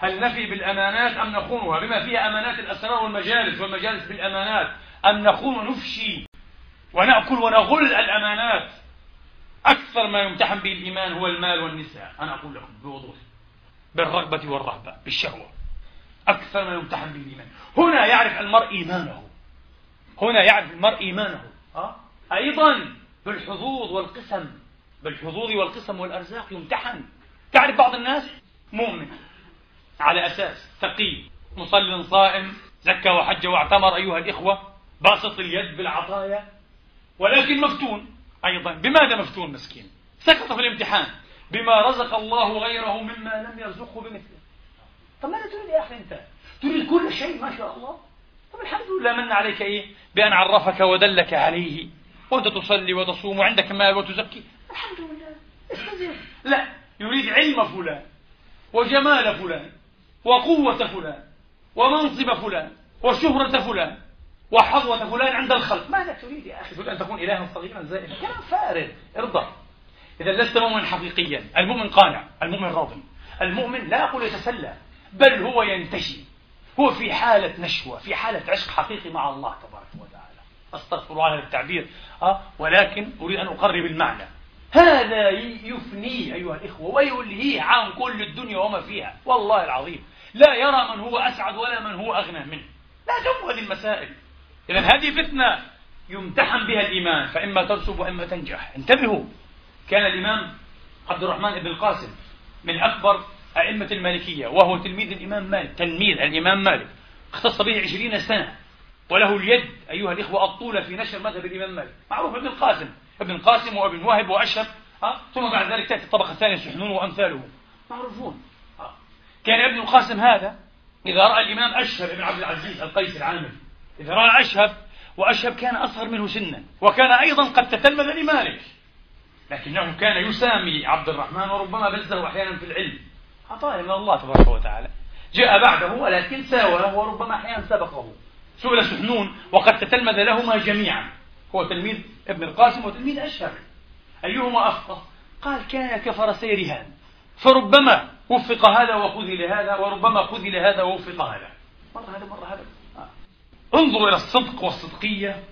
هل نفي بالأمانات أم نخونها؟ بما فيها أمانات الأسرار والمجالس والمجالس بالأمانات أم نخون ونفشي ونأكل ونغل الأمانات؟ أكثر ما يمتحن به الإيمان هو المال والنساء. أنا أقول لكم بوضوح بالرغبة والرهبة بالشهوة. أكثر ما يمتحن به الإيمان. هنا يعرف المرء إيمانه. هنا يعرف المرء إيمانه؟ أيضا بالحظوظ والقسم. بالحظوظ والقسم والأرزاق يمتحن. تعرف بعض الناس؟ مؤمن. على أساس تقي مصل صائم زكى وحج واعتمر أيها الإخوة باسط اليد بالعطايا ولكن مفتون أيضا. بماذا مفتون مسكين؟ سقط في الامتحان بما رزق الله غيره مما لم يرزقه بمثله. طب ماذا تريد يا أخي أنت؟ تريد كل شيء ما شاء الله. طب الحمد لله من عليك إيه؟ بأن عرفك ودلك عليه. وأنت تصلي وتصوم وعندك مال وتزكي. الحمد لله. لا يريد علم فلان وجمال فلان. وقوة فلان ومنصب فلان وشهرة فلان وحظوة فلان عند الخلق. ماذا تريد يا أخي؟ تريد أن تكون إلها صغيرا زائلا كلام فارغ. ارضى. إذا لست مؤمن حقيقيا. المؤمن قانع. المؤمن راض المؤمن لا أقول يتسلى بل هو ينتشي هو في حالة نشوة في حالة عشق حقيقي مع الله تبارك وتعالى. أستغفر الله هذا التعبير أه؟ ولكن أريد أن أقرب المعنى. هذا يفنيه أيها الإخوة ويلهيه عن كل الدنيا وما فيها. والله العظيم. لا يرى من هو أسعد ولا من هو أغنى منه. لا تم هذه المسائل إذا هذه فتنة يمتحن بها الإيمان فإما ترسب وإما تنجح. انتبهوا. كان الإمام عبد الرحمن بن القاسم من أكبر أئمة المالكية وهو تلميذ الإمام مالك تلميذ الإمام مالك. اختص به عشرين سنة وله اليد أيها الإخوة الطولة في نشر مذهب الإمام مالك معروف ابن القاسم. ابن القاسم وابن واهب وأشهب ثم بعد ذلك تأتي الطبقة الثانية سحنون وأمثاله معروفون. كان ابن القاسم هذا إذا رأى الإمام أشهب بن عبد العزيز القيس العامل إذا رأى أشهب وأشهب كان أصغر منه سنا وكان أيضا قد تتلمذ لمالك لكنه كان يسامي عبد الرحمن وربما بزه أحيانا في العلم. عطاء من الله تبارك وتعالى. جاء بعده ولكن ساواه وربما أحيانا سبقه. سئل سحنون وقد تتلمذ لهما جميعا. هو تلميذ ابن القاسم وتلميذ أشهر أيهما أفقه قال كان كفرسي رهان فربما وفق هذا وخذل هذا وربما خذل هذا ووفق هذا. مرة هذا مرة هذا. انظروا إلى الصدق والصدقية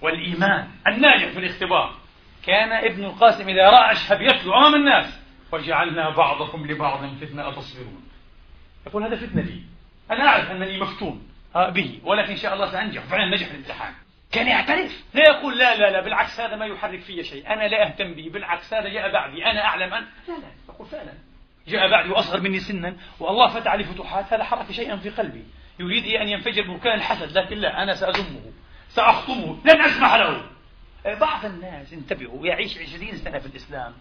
والإيمان الناجح في الاختبار. كان ابن القاسم إذا رأى أشهب يتلو أمام الناس وجعلنا بعضكم لبعض فتنة أتصبرون يقول هذا فتنة لي. أنا أعرف أنني مفتون به ولكن إن شاء الله سأنجح فعلا نجح الامتحان. كان يعترف. لا يقول لا لا لا بالعكس هذا ما يحرك في شيء. أنا لا أهتم به بالعكس هذا جاء بعدي. أنا أعلم أن لا لا يقول فعلا. جاء بعدي وأصغر مني سنا والله فتح لي فتوحات هذا حرك شيئا في قلبي. يريد أن ينفجر بركان الحسد لكن لا أنا سأذمه. سأخطبه لن أسمح له. بعض الناس انتبهوا يعيش عشرين سنة في الإسلام.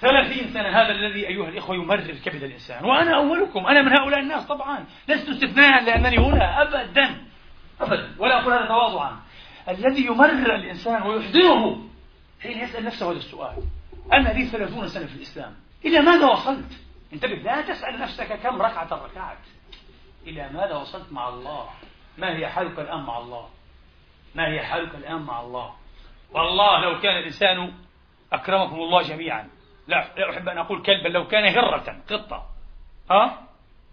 ثلاثين سنة هذا الذي أيها الإخوة يمرر كبد الإنسان. وأنا أولكم أنا من هؤلاء الناس طبعا. لست استثناء لأنني هنا أبدا. أبدا. ولا أقول هذا تواضعا. الذي يمرر الإنسان ويحزنه حين يسأل نفسه هذا السؤال أنا لي ثلاثون سنة في الإسلام إلى ماذا وصلت؟ انتبه لا تسأل نفسك كم ركعة ركعت إلى ماذا وصلت مع الله؟ ما هي حالك الآن مع الله؟ ما هي حالك الآن مع الله؟ والله لو كان الإنسان أكرمكم الله جميعا. لا, لا أحب أن أقول كلبا لو كان هرة قطة. ها؟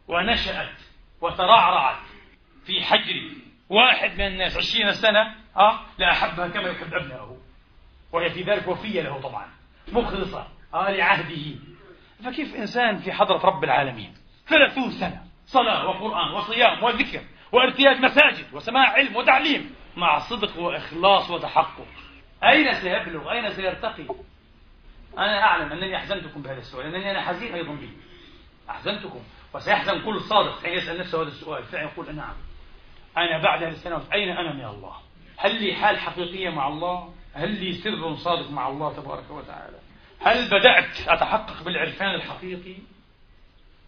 ونشأت وترعرعت في حجر واحد من الناس عشرين سنة ها لأحبها كما يحب أبنائه وهي في ذلك وفية له طبعا. مخلصة ها لعهده فكيف إنسان في حضرة رب العالمين؟ ثلاثون سنة. صلاة وقرآن وصيام وذكر وارتياد مساجد وسماع علم وتعليم مع صدق وإخلاص وتحقق. أين سيبلغ؟ أين سيرتقي؟ أنا أعلم أنني أحزنتكم بهذا السؤال لأنني أنا حزين أيضا به. أحزنتكم وسيحزن كل صادق حين يسأل نفسه هذا السؤال فعلا يقول نعم. أنا بعد هذه السنوات أين أنا من الله؟ هل لي حال حقيقية مع الله؟ هل لي سر صادق مع الله تبارك وتعالى؟ هل بدأت أتحقق بالعرفان الحقيقي؟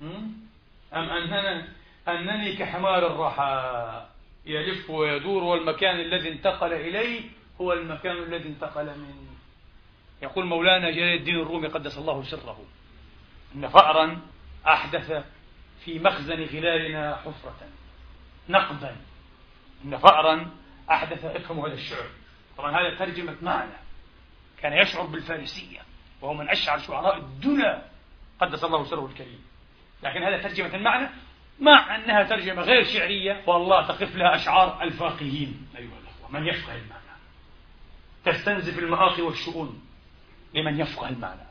أم أننا أنني كحمار الرحى يلف ويدور والمكان الذي انتقل إليه هو المكان الذي انتقل منه يقول مولانا جلال الدين الرومي قدس الله سره. إن فأرا أحدث في مخزن غلالنا حفرة. نقدا إن فأرا أحدث افهموا هذا الشعر. طبعا هذا ترجمة معنى. كان يشعر بالفارسية وهو من أشعر شعراء الدنيا. قدس الله سره الكريم. لكن هذا ترجمة المعنى مع أنها ترجمة غير شعرية والله تقف لها أشعار الفاقهين. أيها الأخوة من يفقه المعنى؟ تستنزف المآخي والشؤون لمن يفقه المعنى.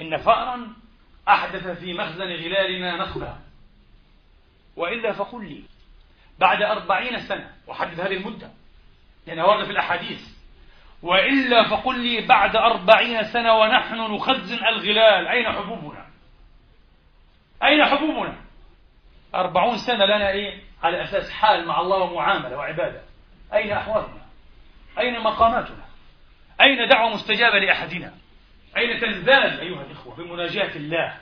إن فأرا أحدث في مخزن غلالنا نخبة. وإلا فقل لي بعد أربعين سنة. وحدد هذه المدة. لأنها واردة في الأحاديث. وإلا فقل لي بعد أربعين سنة ونحن نخزن الغلال. أين حبوبنا؟ أين حبوبنا؟ أربعون سنة لنا إيه؟ على أساس حال مع الله ومعاملة وعبادة. أين أحوالنا؟ أين مقاماتنا؟ أين دعوة مستجابة لأحدنا؟ أين تزداد أيها الإخوة بمناجاة الله؟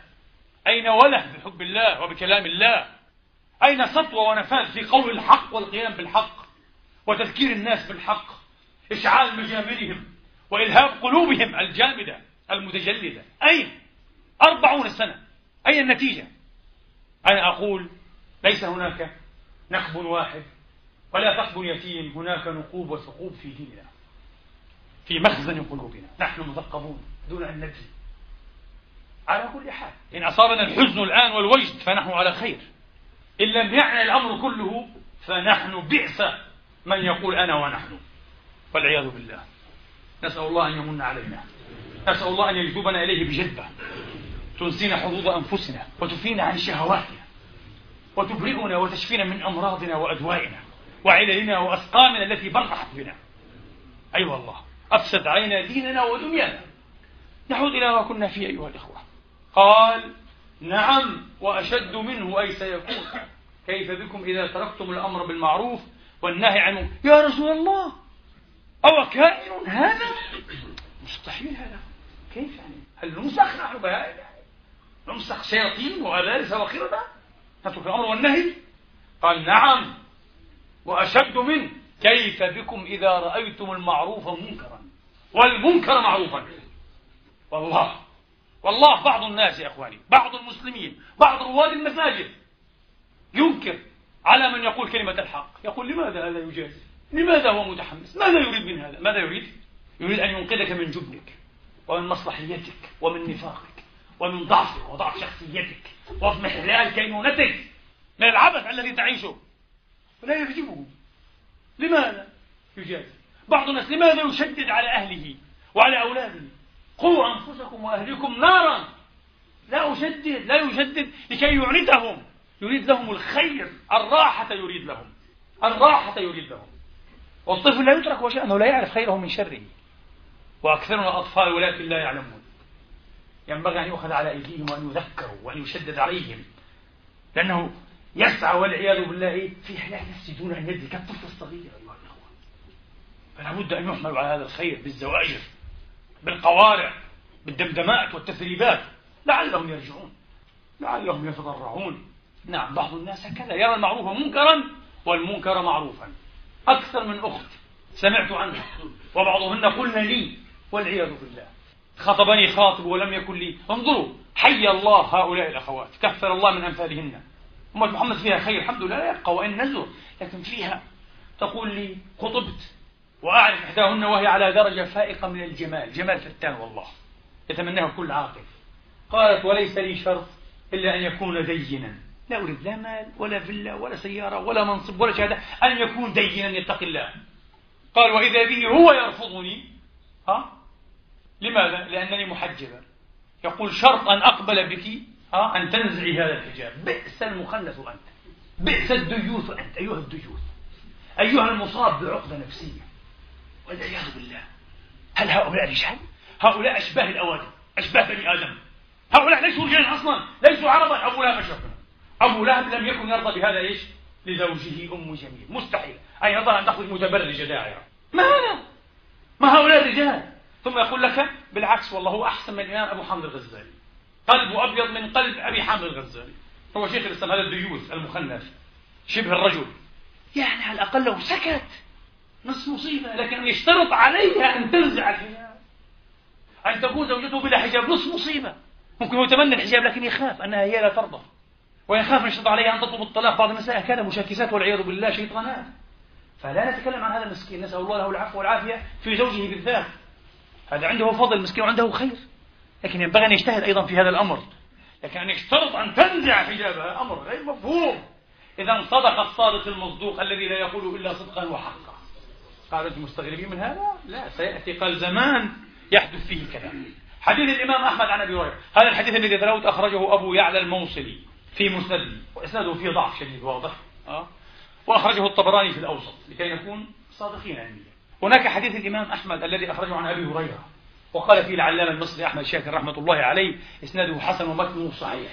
أين وله بحب الله وبكلام الله؟ أين سطوة ونفاذ في قول الحق والقيام بالحق وتذكير الناس بالحق؟ إشعال مجاملهم وإلهاب قلوبهم الجامدة المتجلدة. أين؟ أربعون سنة. أين النتيجة؟ أنا أقول ليس هناك نقب واحد ولا ثقب يتيم هناك نقوب وثقوب في ديننا في مخزن قلوبنا. نحن مثقبون دون أن ندري. على كل حال إن أصابنا الحزن الآن والوجد فنحن على خير. إن لم يعني الأمر كله فنحن بئس من يقول أنا ونحن. والعياذ بالله. نسأل الله أن يمن علينا. نسأل الله أن يجذبنا إليه بجدة تنسينا حظوظ أنفسنا وتفينا عن شهواتنا وتبرئنا وتشفينا من أمراضنا وأدوائنا وعللنا وأسقامنا التي برحت بنا. أي أيوة والله أفسد علينا ديننا ودنيانا. نعود إلى ما كنا فيه أيها الإخوة. قال نعم وأشد منه أي سيكون. كيف بكم إذا تركتم الأمر بالمعروف والنهي عنه؟ يا رسول الله أو كائن هذا؟ مستحيل هذا. كيف يعني؟ هل نمسخ نحن بهائم نمسخ شياطين وأبارس وخردة نترك الأمر والنهي؟ قال نعم وأشد منه. كيف بكم إذا رأيتم المعروف منكرا؟ والمنكر معروفا. والله والله بعض الناس يا إخواني بعض المسلمين بعض رواد المساجد ينكر على من يقول كلمة الحق. يقول لماذا هذا يجازي لماذا هو متحمس؟ ماذا يريد من هذا؟ ماذا يريد؟ يريد أن ينقذك من جبنك ومن مصلحيتك ومن نفاقك ومن ضعفك وضعف شخصيتك واضمحلال كينونتك. من العبث الذي تعيشه. ولا يعجبه. لماذا يجازي بعض الناس لماذا يشدد على أهله وعلى أولاده؟ قوا أنفسكم وأهلكم نارا. لا أشدد لا يجدد لكي يعرضهم يريد لهم الخير. الراحة يريد لهم. الراحة يريد لهم. والطفل لا يترك وشأنه لا يعرف خيره من شره. وأكثرنا الأطفال ولكن لا يعلمون. ينبغي أن يؤخذ على أيديهم وأن يذكروا وأن يشدد عليهم. لأنه يسعى والعياذ بالله في حياة نفسه دون أن يدري كالطفل الصغير. أيها الأخوة. فلا بد أن يحملوا على هذا الخير بالزواجر. بالقوارع بالدمدمات والتثريبات. لعلهم يرجعون لعلهم يتضرعون. نعم بعض الناس هكذا يرى المعروف منكرا والمنكر معروفا. أكثر من أخت سمعت عنها وبعضهن قلن لي والعياذ بالله. خطبني خاطب ولم يكن لي. انظروا حي الله هؤلاء الأخوات. كفر الله من أمثالهن. أمة محمد فيها خير الحمد لله لا يبقى وإن نزل لكن فيها تقول لي خطبت وأعرف إحداهن وهي على درجة فائقة من الجمال جمال فتان والله. يتمناه كل عاقل. قالت وليس لي شرط إلا أن يكون دينا. لا أريد لا مال ولا فيلا ولا سيارة ولا منصب ولا شهادة أن يكون دينا يتقي الله. قال وإذا به هو يرفضني. ها؟ لماذا؟ لأنني محجبة يقول شرط أن أقبل بك ها أن تنزعي هذا الحجاب. بئس المخنث أنت. بئس الديوث أنت أيها الديوث. أيها المصاب بعقدة نفسية. والعياذ بالله. هل هؤلاء رجال؟ هؤلاء أشباه الأوادم أشباه بني آدم. هؤلاء ليسوا رجالا أصلا ليسوا عربا. أبو لهب أشرفنا أبو لهب لم يكن يرضى بهذا إيش؟ لزوجه أم جميل. مستحيل. أن يرضى أن تخرج متبرجة داعية ما هذا؟ ما هؤلاء الرجال؟ ثم يقول لك بالعكس والله هو أحسن من الإمام أبو حامد الغزالي. قلبه أبيض من قلب أبي حامد الغزالي. هو شيخ الإسلام هذا الديوث المخنث شبه الرجل. يعني على الأقل لو سكت. نصف مصيبة. لكن يشترط عليها أن تنزع الحجاب. أن تكون زوجته بلا حجاب نصف مصيبة. ممكن يتمنى الحجاب لكن يخاف أنها هي لا ترضى. ويخاف من يشترط عليها أن تطلب الطلاق بعض النساء. كان مشاكسات والعياذ بالله شيطانات. فلا نتكلم عن هذا المسكين. نسأل الله له العفو والعافية في زوجه بالذات. هذا عنده فضل مسكين وعنده خير. لكن ينبغي أن يجتهد أيضا في هذا الأمر. لكن أن يشترط أن تنزع حجابها أمر غير مفهوم. إذا صدق الصادق المصدوق الذي لا يقول إلا صدقا وحقا. قال أنتم مستغربين من هذا؟ لا سيأتي قال زمان يحدث فيه الكلام. حديث الإمام أحمد عن أبي هريرة. هذا الحديث الذي تلوت أخرجه أبو يعلى الموصلي في مسنده وإسناده فيه ضعف شديد واضح؟ أه؟ وأخرجه الطبراني في الأوسط لكي نكون صادقين عندي. هناك حديث الإمام أحمد الذي أخرجه عن أبي هريرة وقال فيه العلامة المصري أحمد شاكر رحمة الله عليه إسناده حسن ومتنه صحيح.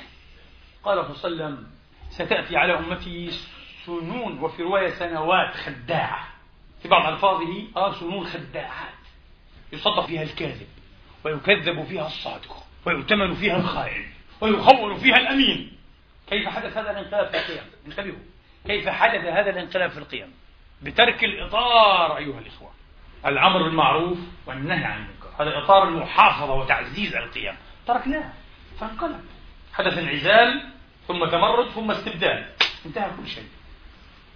قال صلى الله عليه وسلم ستأتي على أمتي سنون وفي رواية سنوات خداعة. في بعض ألفاظه آه سنون خداعات يصدق فيها الكاذب ويكذب فيها الصادق ويؤتمن فيها الخائن ويخون فيها الأمين. كيف حدث هذا الانقلاب في القيم؟ انتبهوا. كيف حدث هذا الانقلاب في القيم؟ بترك الإطار أيها الإخوة. الأمر بالمعروف والنهي عن المنكر. هذا إطار المحافظة وتعزيز القيم. تركناه. فانقلب. حدث انعزال ثم تمرد ثم استبدال. انتهى كل شيء.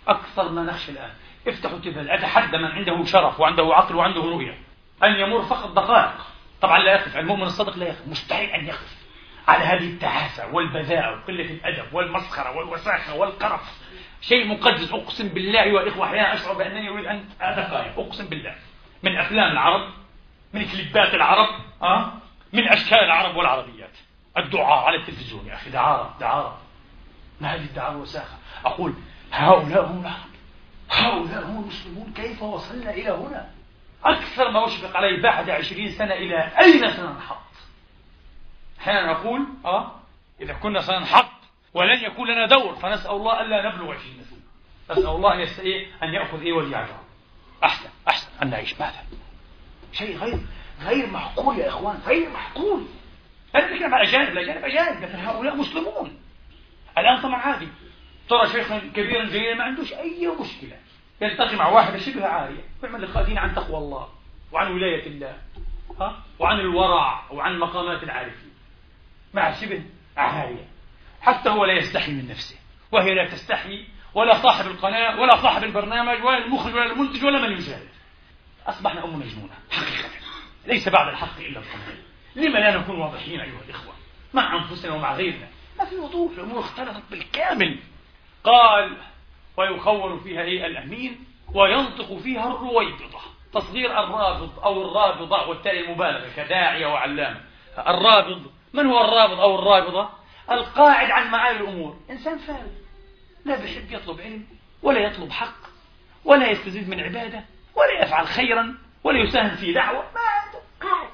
أكثر ما نخشى الآن. افتحوا التلفاز أتحدى من عنده شرف وعنده عقل وعنده رؤية. أن يمر فقط دقائق. طبعا لا يقف. المؤمن الصادق لا يقف. مستحيل أن يقف. على هذه التعاسة والبذاءة وقلة الأدب والمسخرة والوساخة والقرف. شيء مقدس. أقسم بالله والإخوة أحيانا أشعر بأنني أريد أن أتقايم أقسم بالله. من أفلام العرب من كليبات العرب أه؟ من أشكال العرب والعربيات. الدعاء على التلفزيون. يا أخي دعارة دعارة. ما هذه الدعارة؟ وساخة. أقول هؤلاء هم العرب هؤلاء هم المسلمون كيف وصلنا إلى هنا؟ أكثر ما أشفق عليه بعد عشرين سنة إلى أين سننحط؟ أحيانا أقول آه إذا كنا سننحط ولن يكون لنا دور فنسأل الله ألا نبلغ عشرين سنة. نسأل الله أن يستطيع أن يأخذ إيه وليعجب أحسن أحسن أن نعيش ماذا؟ شيء غير غير معقول يا إخوان غير معقول. أنا بتكلم على أجانب الأجانب أجانب لكن هؤلاء مسلمون. الآن طبعا عادي. ترى شيخ كبيرا جليلا ما عندوش أي مشكلة. يلتقي مع واحدة شبه عارية. ويعمل لقاء عن تقوى الله وعن ولاية الله ها؟ وعن الورع وعن مقامات العارفين. مع شبه عارية. حتى هو لا يستحي من نفسه. وهي لا تستحي ولا صاحب القناة ولا صاحب البرنامج ولا المخرج ولا المنتج ولا من يشاهد أصبحنا أم مجنونة. حقيقة. ليس بعد الحق إلا القناة لما لا نكون واضحين أيها الإخوة مع أنفسنا ومع غيرنا؟ ما في وضوح الأمور اختلطت بالكامل. قال ويخول فيها إيه الأمين وينطق فيها الرويبضة تصغير الرابض أو الرابضة والتالي المبالغة كداعية وعلامة الرابض من هو الرابض أو الرابضة؟ القاعد عن معالي الأمور. إنسان فارغ لا بيحب يطلب علم ولا يطلب حق ولا يستزيد من عبادة ولا يفعل خيرا ولا يساهم في دعوة. ما عنده. قاعد.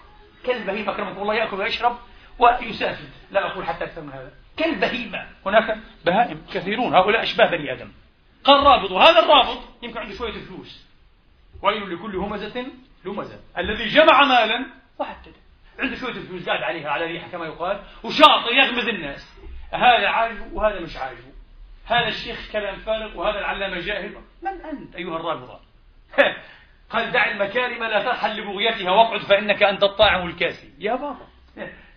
كالبهيمة أكرمكم الله يأكل ويشرب ويسافد لا أقول حتى أكثر من هذا. كالبهيمة. هناك بهائم كثيرون هؤلاء أشباه بني آدم. قال رابط وهذا الرابط يمكن عنده شوية فلوس ويل لكل همزة لمزة. الذي جمع مالا وحدد عنده شوية فلوس قاعد عليها على ريحة كما يقال وشاطر يغمز الناس. هذا عاجبه وهذا مش عاجبه. هذا الشيخ كلام فارغ وهذا العلامة جاهل. من أنت أيها الرابطة قال دع المكارم لا ترحل لبغيتها واقعد فإنك أنت الطاعم الكاسي. يا بابا.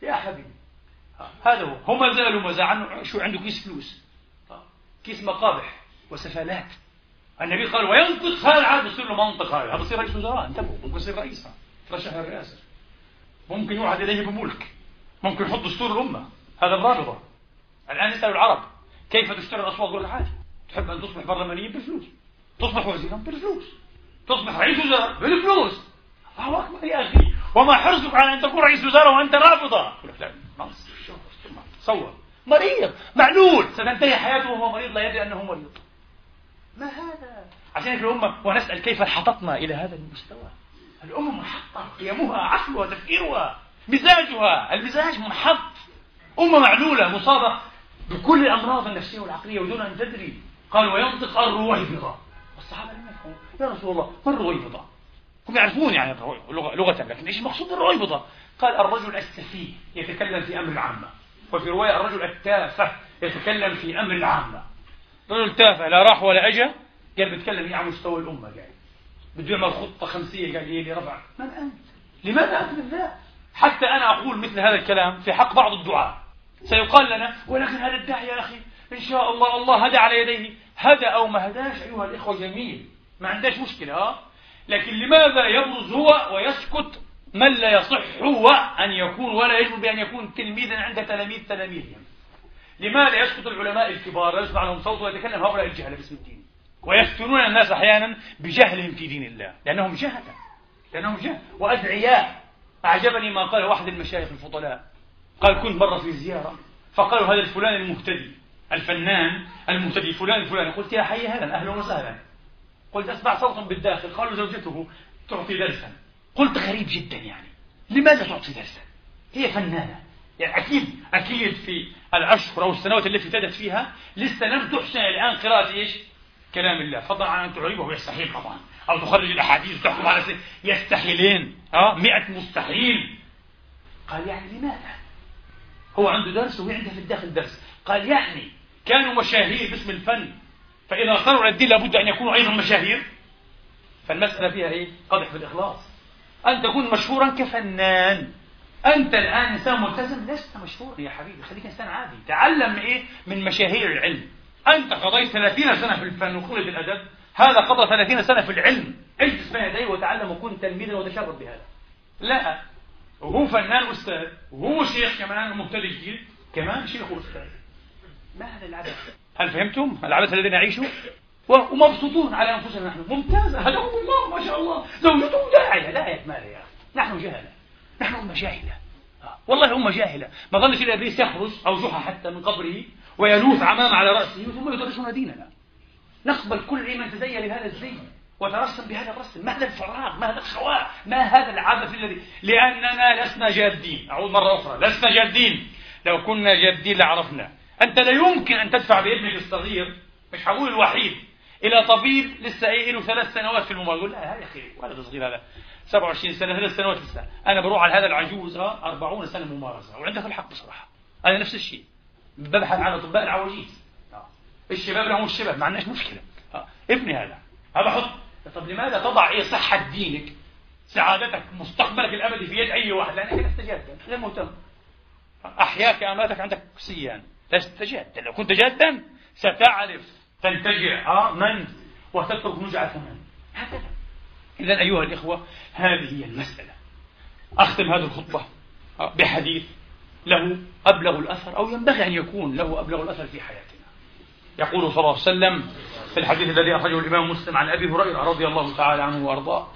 يا حبيبي. هذا هو. هم زالوا مزاعا شو عنده كيس فلوس. كيس مقابح وسفالات. النبي قال وينطق هذا عاد بصير له منطق هذا. بصير رئيس وزراء. انتبهوا ممكن يصير رئيس. ترشح الرئاسة. ممكن يوعد إليه بملك. ممكن يحط دستور الأمة. هذا الرابطة. الآن يسألوا العرب كيف تشتري الأصوات يقول عادي تحب أن تصبح برلمانيا بالفلوس. تصبح وزيرا بالفلوس. تصبح رئيس وزراء بالفلوس. الله أكبر يا أخي. وما حرصك على أن تكون رئيس وزراء وأنت رافضة. صور مريض معلول. ستنتهي حياته وهو مريض لا يدري أنه مريض. ما هذا؟ عشان هيك الأمة ونسأل كيف انحططنا إلى هذا المستوى؟ الأمة منحطة قيمها عقلها تفكيرها مزاجها. المزاج منحط أمة معلولة مصابة بكل الأمراض النفسية والعقلية ودون أن تدري. قال وينطق الرويبضة والصحابة لم يفهموا. يا رسول الله ما الرويبضة هم يعرفون يعني لغة, لكن إيش المقصود بالرويبضة قال الرجل السفيه يتكلم في أمر العامة وفي رواية الرجل التافه يتكلم في أمر العامة. رجل تافه لا راح ولا أجا قال بيتكلم على مستوى الأمة قال بده يعمل خطة خمسية قال لي رفع من أنت؟ لماذا أنت بالله؟ حتى أنا أقول مثل هذا الكلام في حق بعض الدعاء. سيقال لنا ولكن هذا الداعي يا أخي إن شاء الله الله هدى على يديه. هدى أو ما هداش أيها الإخوة جميل ما عندهاش مشكلة ها لكن لماذا يبرز هو ويسكت من لا يصح هو أن يكون ولا يجب بأن يكون تلميذا عند تلاميذ تلاميذهم. لماذا يسقط العلماء الكبار لا يسمع لهم صوت ويتكلم هؤلاء الجهل باسم الدين؟ ويفتنون الناس أحيانا بجهلهم في دين الله. لأنهم جهلة. لأنهم جهل. وأدعياء. أعجبني ما قال واحد المشايخ الفضلاء. قال كنت مرة في زيارة. فقالوا هذا الفلان المهتدي. الفنان المهتدي. فلان الفلاني قلت يا حي هلا. أهلا وسهلا. قلت أسمع صوتا بالداخل. قالوا زوجته تعطي درسا. قلت غريب جدا يعني. لماذا تعطي درسا؟ هي فنانة. يعني أكيد أكيد في الأشهر أو السنوات التي ابتدت فيها لسه لم تحسن الآن قراءة إيش؟ كلام الله. فضلا عن أن تعربه يستحيل طبعا. أو تخرج الأحاديث وتحكم على سنة. يستحيلين. أه مئة مستحيل. قال يعني لماذا؟ هو عنده درس وهي عندها في الداخل درس. قال يعني كانوا مشاهير باسم الفن فإذا صاروا الدين لابد أن يكونوا أيضا مشاهير. فالمسألة فيها إيه؟ قدح في الإخلاص. أن تكون مشهورا كفنان. أنت الآن إنسان ملتزم لست مشهورا يا حبيبي خليك إنسان عادي. تعلم إيه؟ من مشاهير العلم. أنت قضيت 30 سنة في الفن وكلية الأدب هذا قضى 30 سنة في العلم. اجلس بين يديه وتعلم وكن تلميذا وتشرب بهذا. لا وهو فنان أستاذ وهو شيخ كمان مبتدئ جديد كمان شيخ وأستاذ. ما هذا العبث هل فهمتم العبث الذي نعيشه؟ ومبسوطون على أنفسنا نحن. ممتاز. هداهم الله ما شاء الله. زوجته داعية لا يا ماذا يا أخي. نحن جهلة نحن أمة جاهلة. والله أمة جاهلة. ما ظنش إلا إبليس يخرج أو جحا حتى من قبره ويلوث عمام على رأسه ثم يدرسون ديننا. نقبل كل من تزين بهذا الزي وترسم بهذا الرسم. ما هذا الفراغ؟ ما هذا الخواء؟ ما هذا العبث الذي؟ لأننا لسنا جادين. أعود مرة أخرى. لسنا جادين. لو كنا جادين لعرفنا. أنت لا يمكن أن تدفع بابنك الصغير. مش هقول الوحيد. إلى طبيب لسه إيه له ثلاث سنوات في الممارسة يقول لا هذا أخي ولد صغير هذا 27 سنة ثلاث سنوات لسه. أنا بروح على هذا العجوز 40 سنة ممارسة. وعندك الحق بصراحة. أنا نفس الشيء. ببحث عن أطباء العواجيز. آه. الشباب لهم الشباب ما عندناش مشكلة. آه. ابني هذا. هذا حط طب لماذا تضع إيه صحة دينك سعادتك مستقبلك الأبدي في يد أي واحد؟ لأنك لست جادا غير مهتم. أحياك أماتك عندك سيان. لست جادا لو كنت جادا ستعرف تنتجع آه من؟ وتترك نجعة من؟ هكذا. إذا أيها الإخوة هذه هي المسألة. أختم هذه الخطبة آه، بحديث له أبلغ الأثر أو ينبغي أن يكون له أبلغ الأثر في حياتنا. يقول صلى الله عليه وسلم في الحديث الذي أخرجه الإمام مسلم عن أبي هريرة رضي الله تعالى عنه وأرضاه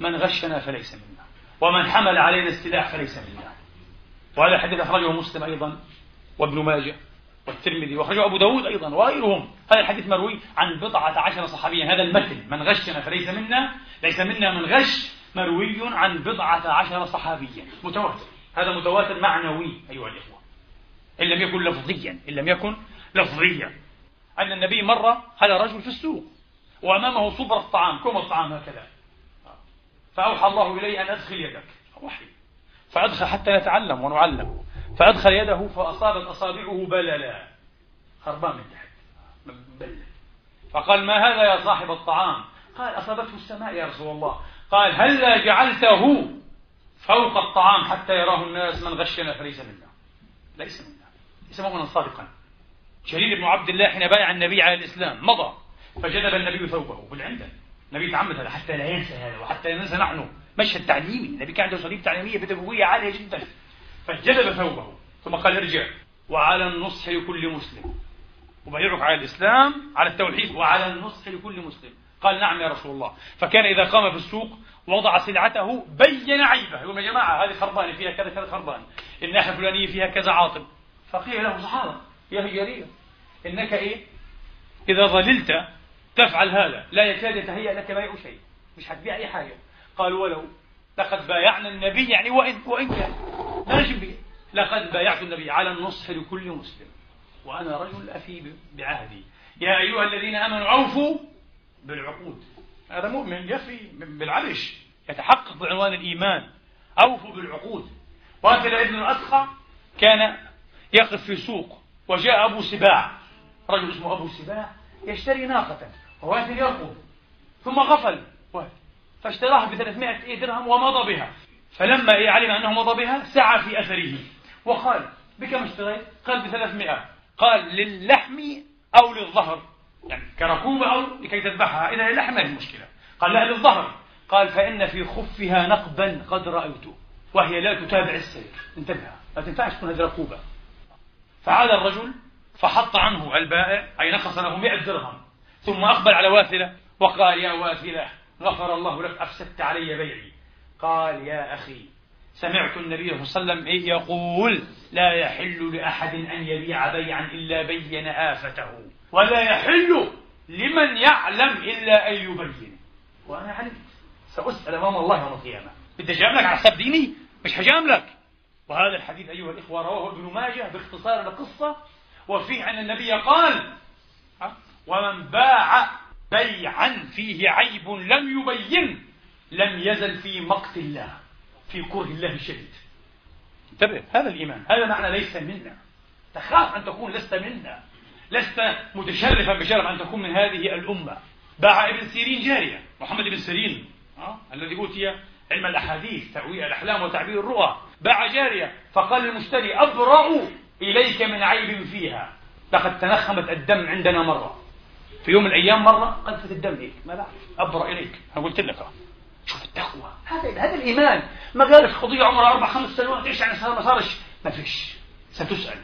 من غشنا فليس منا ومن حمل علينا السلاح فليس منا. وهذا الحديث أخرجه مسلم أيضا وابن ماجه والترمذي وأخرجه أبو داود أيضا وغيرهم. هذا الحديث مروي عن بضعة عشر صحابيا. هذا المثل من غشنا فليس منا ليس منا من غش مروي عن بضعة عشر صحابيا. متواتر. هذا متواتر معنوي أيها الإخوة. إن لم يكن لفظيا إن لم يكن لفظيا. أن النبي مر على رجل في السوق وأمامه صبر الطعام كم الطعام هكذا؟ فأوحى الله إلي أن أدخل يدك. وحي. فأدخل حتى نتعلم ونعلم. فأدخل يده فأصابت أصابعه بللا. خربان من تحت. بلل فقال ما هذا يا صاحب الطعام؟ قال أصابته السماء يا رسول الله. قال هلا جعلته فوق الطعام حتى يراه الناس من غشنا فليس منا ليس منا ليس مؤمنا صادقا. شرير بن عبد الله حين بايع النبي على الإسلام مضى فجذب النبي ثوبه. بالعنده النبي تعمد هذا حتى لا ينسى هذا وحتى لا ننسى نحن مشهد تعليمي. النبي كان عنده صليب تعليمية بدوية عالية جدا. فجذب ثوبه ثم قال ارجع. وعلى النصح لكل مسلم. وبايعك على الإسلام على التوحيد وعلى النصح لكل مسلم. قال نعم يا رسول الله. فكان إذا قام في السوق وضع سلعته بين عيبه. يقول يا جماعة هذه خربانة فيها كذا كذا خربان الناحية الفلانية فيها كذا عاطل. فقيل له صحابة يا هجرية. إنك إيه؟ إذا ظللت تفعل هذا. لا يكاد يتهيأ لك بيع شيء. مش هتبيع أي حاجة. قال ولو لقد بايعنا النبي يعني وإن, وإن كان. لا نجم لقد بايعت النبي على النصح لكل مسلم. وأنا رجل أفي بعهدي. يا أيها الذين آمنوا أوفوا بالعقود. هذا مؤمن يفي بالعرش. يتحقق بعنوان الإيمان. أوفوا بالعقود. وهكذا ابن الأدخى كان يقف في سوق. وجاء أبو سباع. رجل اسمه أبو سباع. يشتري ناقة. وواثل يركض ثم غفل. فاشتراها ب 300 درهم ومضى بها. فلما إيه علم أنه مضى بها سعى في أثره. وقال بكم اشتريت؟ قال ب 300 قال للحم أو للظهر. يعني كركوبة أو لكي تذبحها. إذا اللحم ما المشكلة. قال لا للظهر. قال فإن في خفها نقبا قد رأيته وهي لا تتابع السير. انتبه ما تنفعش تكون هذه ركوبة. فعاد الرجل فحط عنه البائع أي نقص له مئة درهم. ثم أقبل على واثلة وقال يا واثلة غفر الله لك أفسدت علي بيعي. قال يا أخي سمعت النبي صلى الله عليه وسلم يقول لا يحل لأحد أن يبيع بيعا إلا بين آفته ولا يحل لمن يعلم إلا أن يبين وأنا علمت سأسأل أمام الله يوم القيامة. بدي أجاملك على حساب ديني؟ مش هجاملك وهذا الحديث أيها الإخوة رواه ابن ماجه باختصار القصة وفيه أن النبي قال ومن باع بيعا فيه عيب لم يبين. لم يزل في مقت الله في كره الله الشديد. انتبه هذا الإيمان. هذا معنى ليس منا. تخاف أن تكون لست منا. لست متشرفا بشرف أن تكون من هذه الأمة. باع ابن سيرين جارية محمد بن سيرين أه؟ الذي أوتي علم الأحاديث تأويل الأحلام وتعبير الرؤى. باع جارية فقال للمشتري أبرأ إليك من عيب فيها. لقد تنخمت الدم عندنا مرة. في يوم من الأيام مرة قذفت الدم هيك. ما بعرف. أبرأ إليك. أنا قلت لك. شوف التقوى. هذا هذا الإيمان. ما قالش قضية عمرها أربع خمس سنوات إيش يعني ما صارش؟ ما فيش. ستسأل.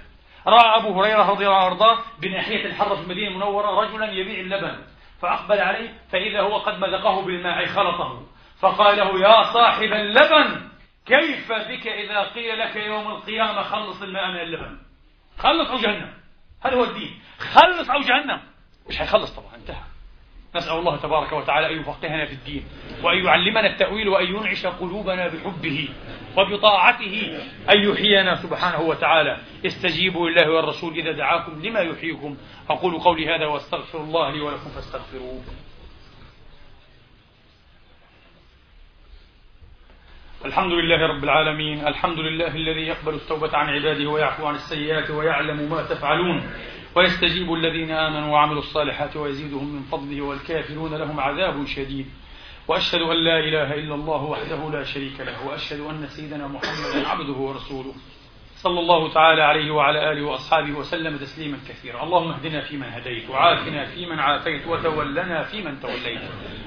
رأى أبو هريرة رضي الله عنه وأرضاه بناحية الحرة في المدينة المنورة رجلا يبيع اللبن فأقبل عليه فإذا هو قد مذقه بالماء خلطه. فقال له يا صاحب اللبن كيف بك إذا قيل لك يوم القيامة خلص الماء من اللبن؟ خلص أو جهنم؟ هذا هو الدين. خلص أو جهنم؟ مش هيخلص طبعا انتهى. نسأل الله تبارك وتعالى أن يفقهنا في الدين وأن يعلمنا التأويل وأن ينعش قلوبنا بحبه وبطاعته أن يحيينا سبحانه وتعالى. استجيبوا لله والرسول إذا دعاكم لما يحييكم. أقول قولي هذا واستغفر الله لي ولكم فاستغفروه. الحمد لله رب العالمين. الحمد لله الذي يقبل التوبة عن عباده ويعفو عن السيئات ويعلم ما تفعلون. ويستجيب الذين آمنوا وعملوا الصالحات ويزيدهم من فضله والكافرون لهم عذاب شديد. وأشهد أن لا إله إلا الله وحده لا شريك له وأشهد أن سيدنا محمدا عبده ورسوله. صلى الله تعالى عليه وعلى آله وأصحابه وسلم تسليما كثيرا. اللهم اهدنا فيمن هديت وعافنا فيمن عافيت وتولنا فيمن توليت.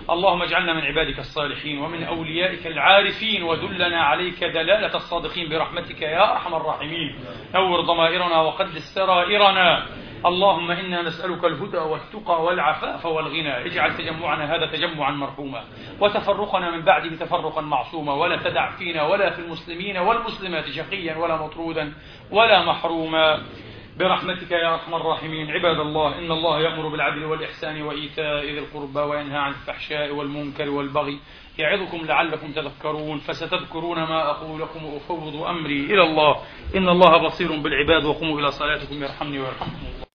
اللهم اجعلنا من عبادك الصالحين ومن أوليائك العارفين ودلنا عليك دلالة الصادقين برحمتك يا أرحم الراحمين. نور ضمائرنا وقدس سرائرنا اللهم إنا نسألك الهدى والتقى والعفاف والغنى. اجعل تجمعنا هذا تجمعا مرحوما. وتفرقنا من بعده تفرقا معصوما. ولا تدع فينا ولا في المسلمين والمسلمات شقيا ولا مطرودا ولا محروما. برحمتك يا أرحم الراحمين. عباد الله إن الله يأمر بالعدل والإحسان وإيتاء ذي القربى وينهى عن الفحشاء والمنكر والبغي يعظكم لعلكم تذكرون. فستذكرون ما أقول لكم وأفوض أمري إلى الله. إن الله بصير بالعباد. وقوموا إلى صلاتكم يرحمني ويرحمكم الله.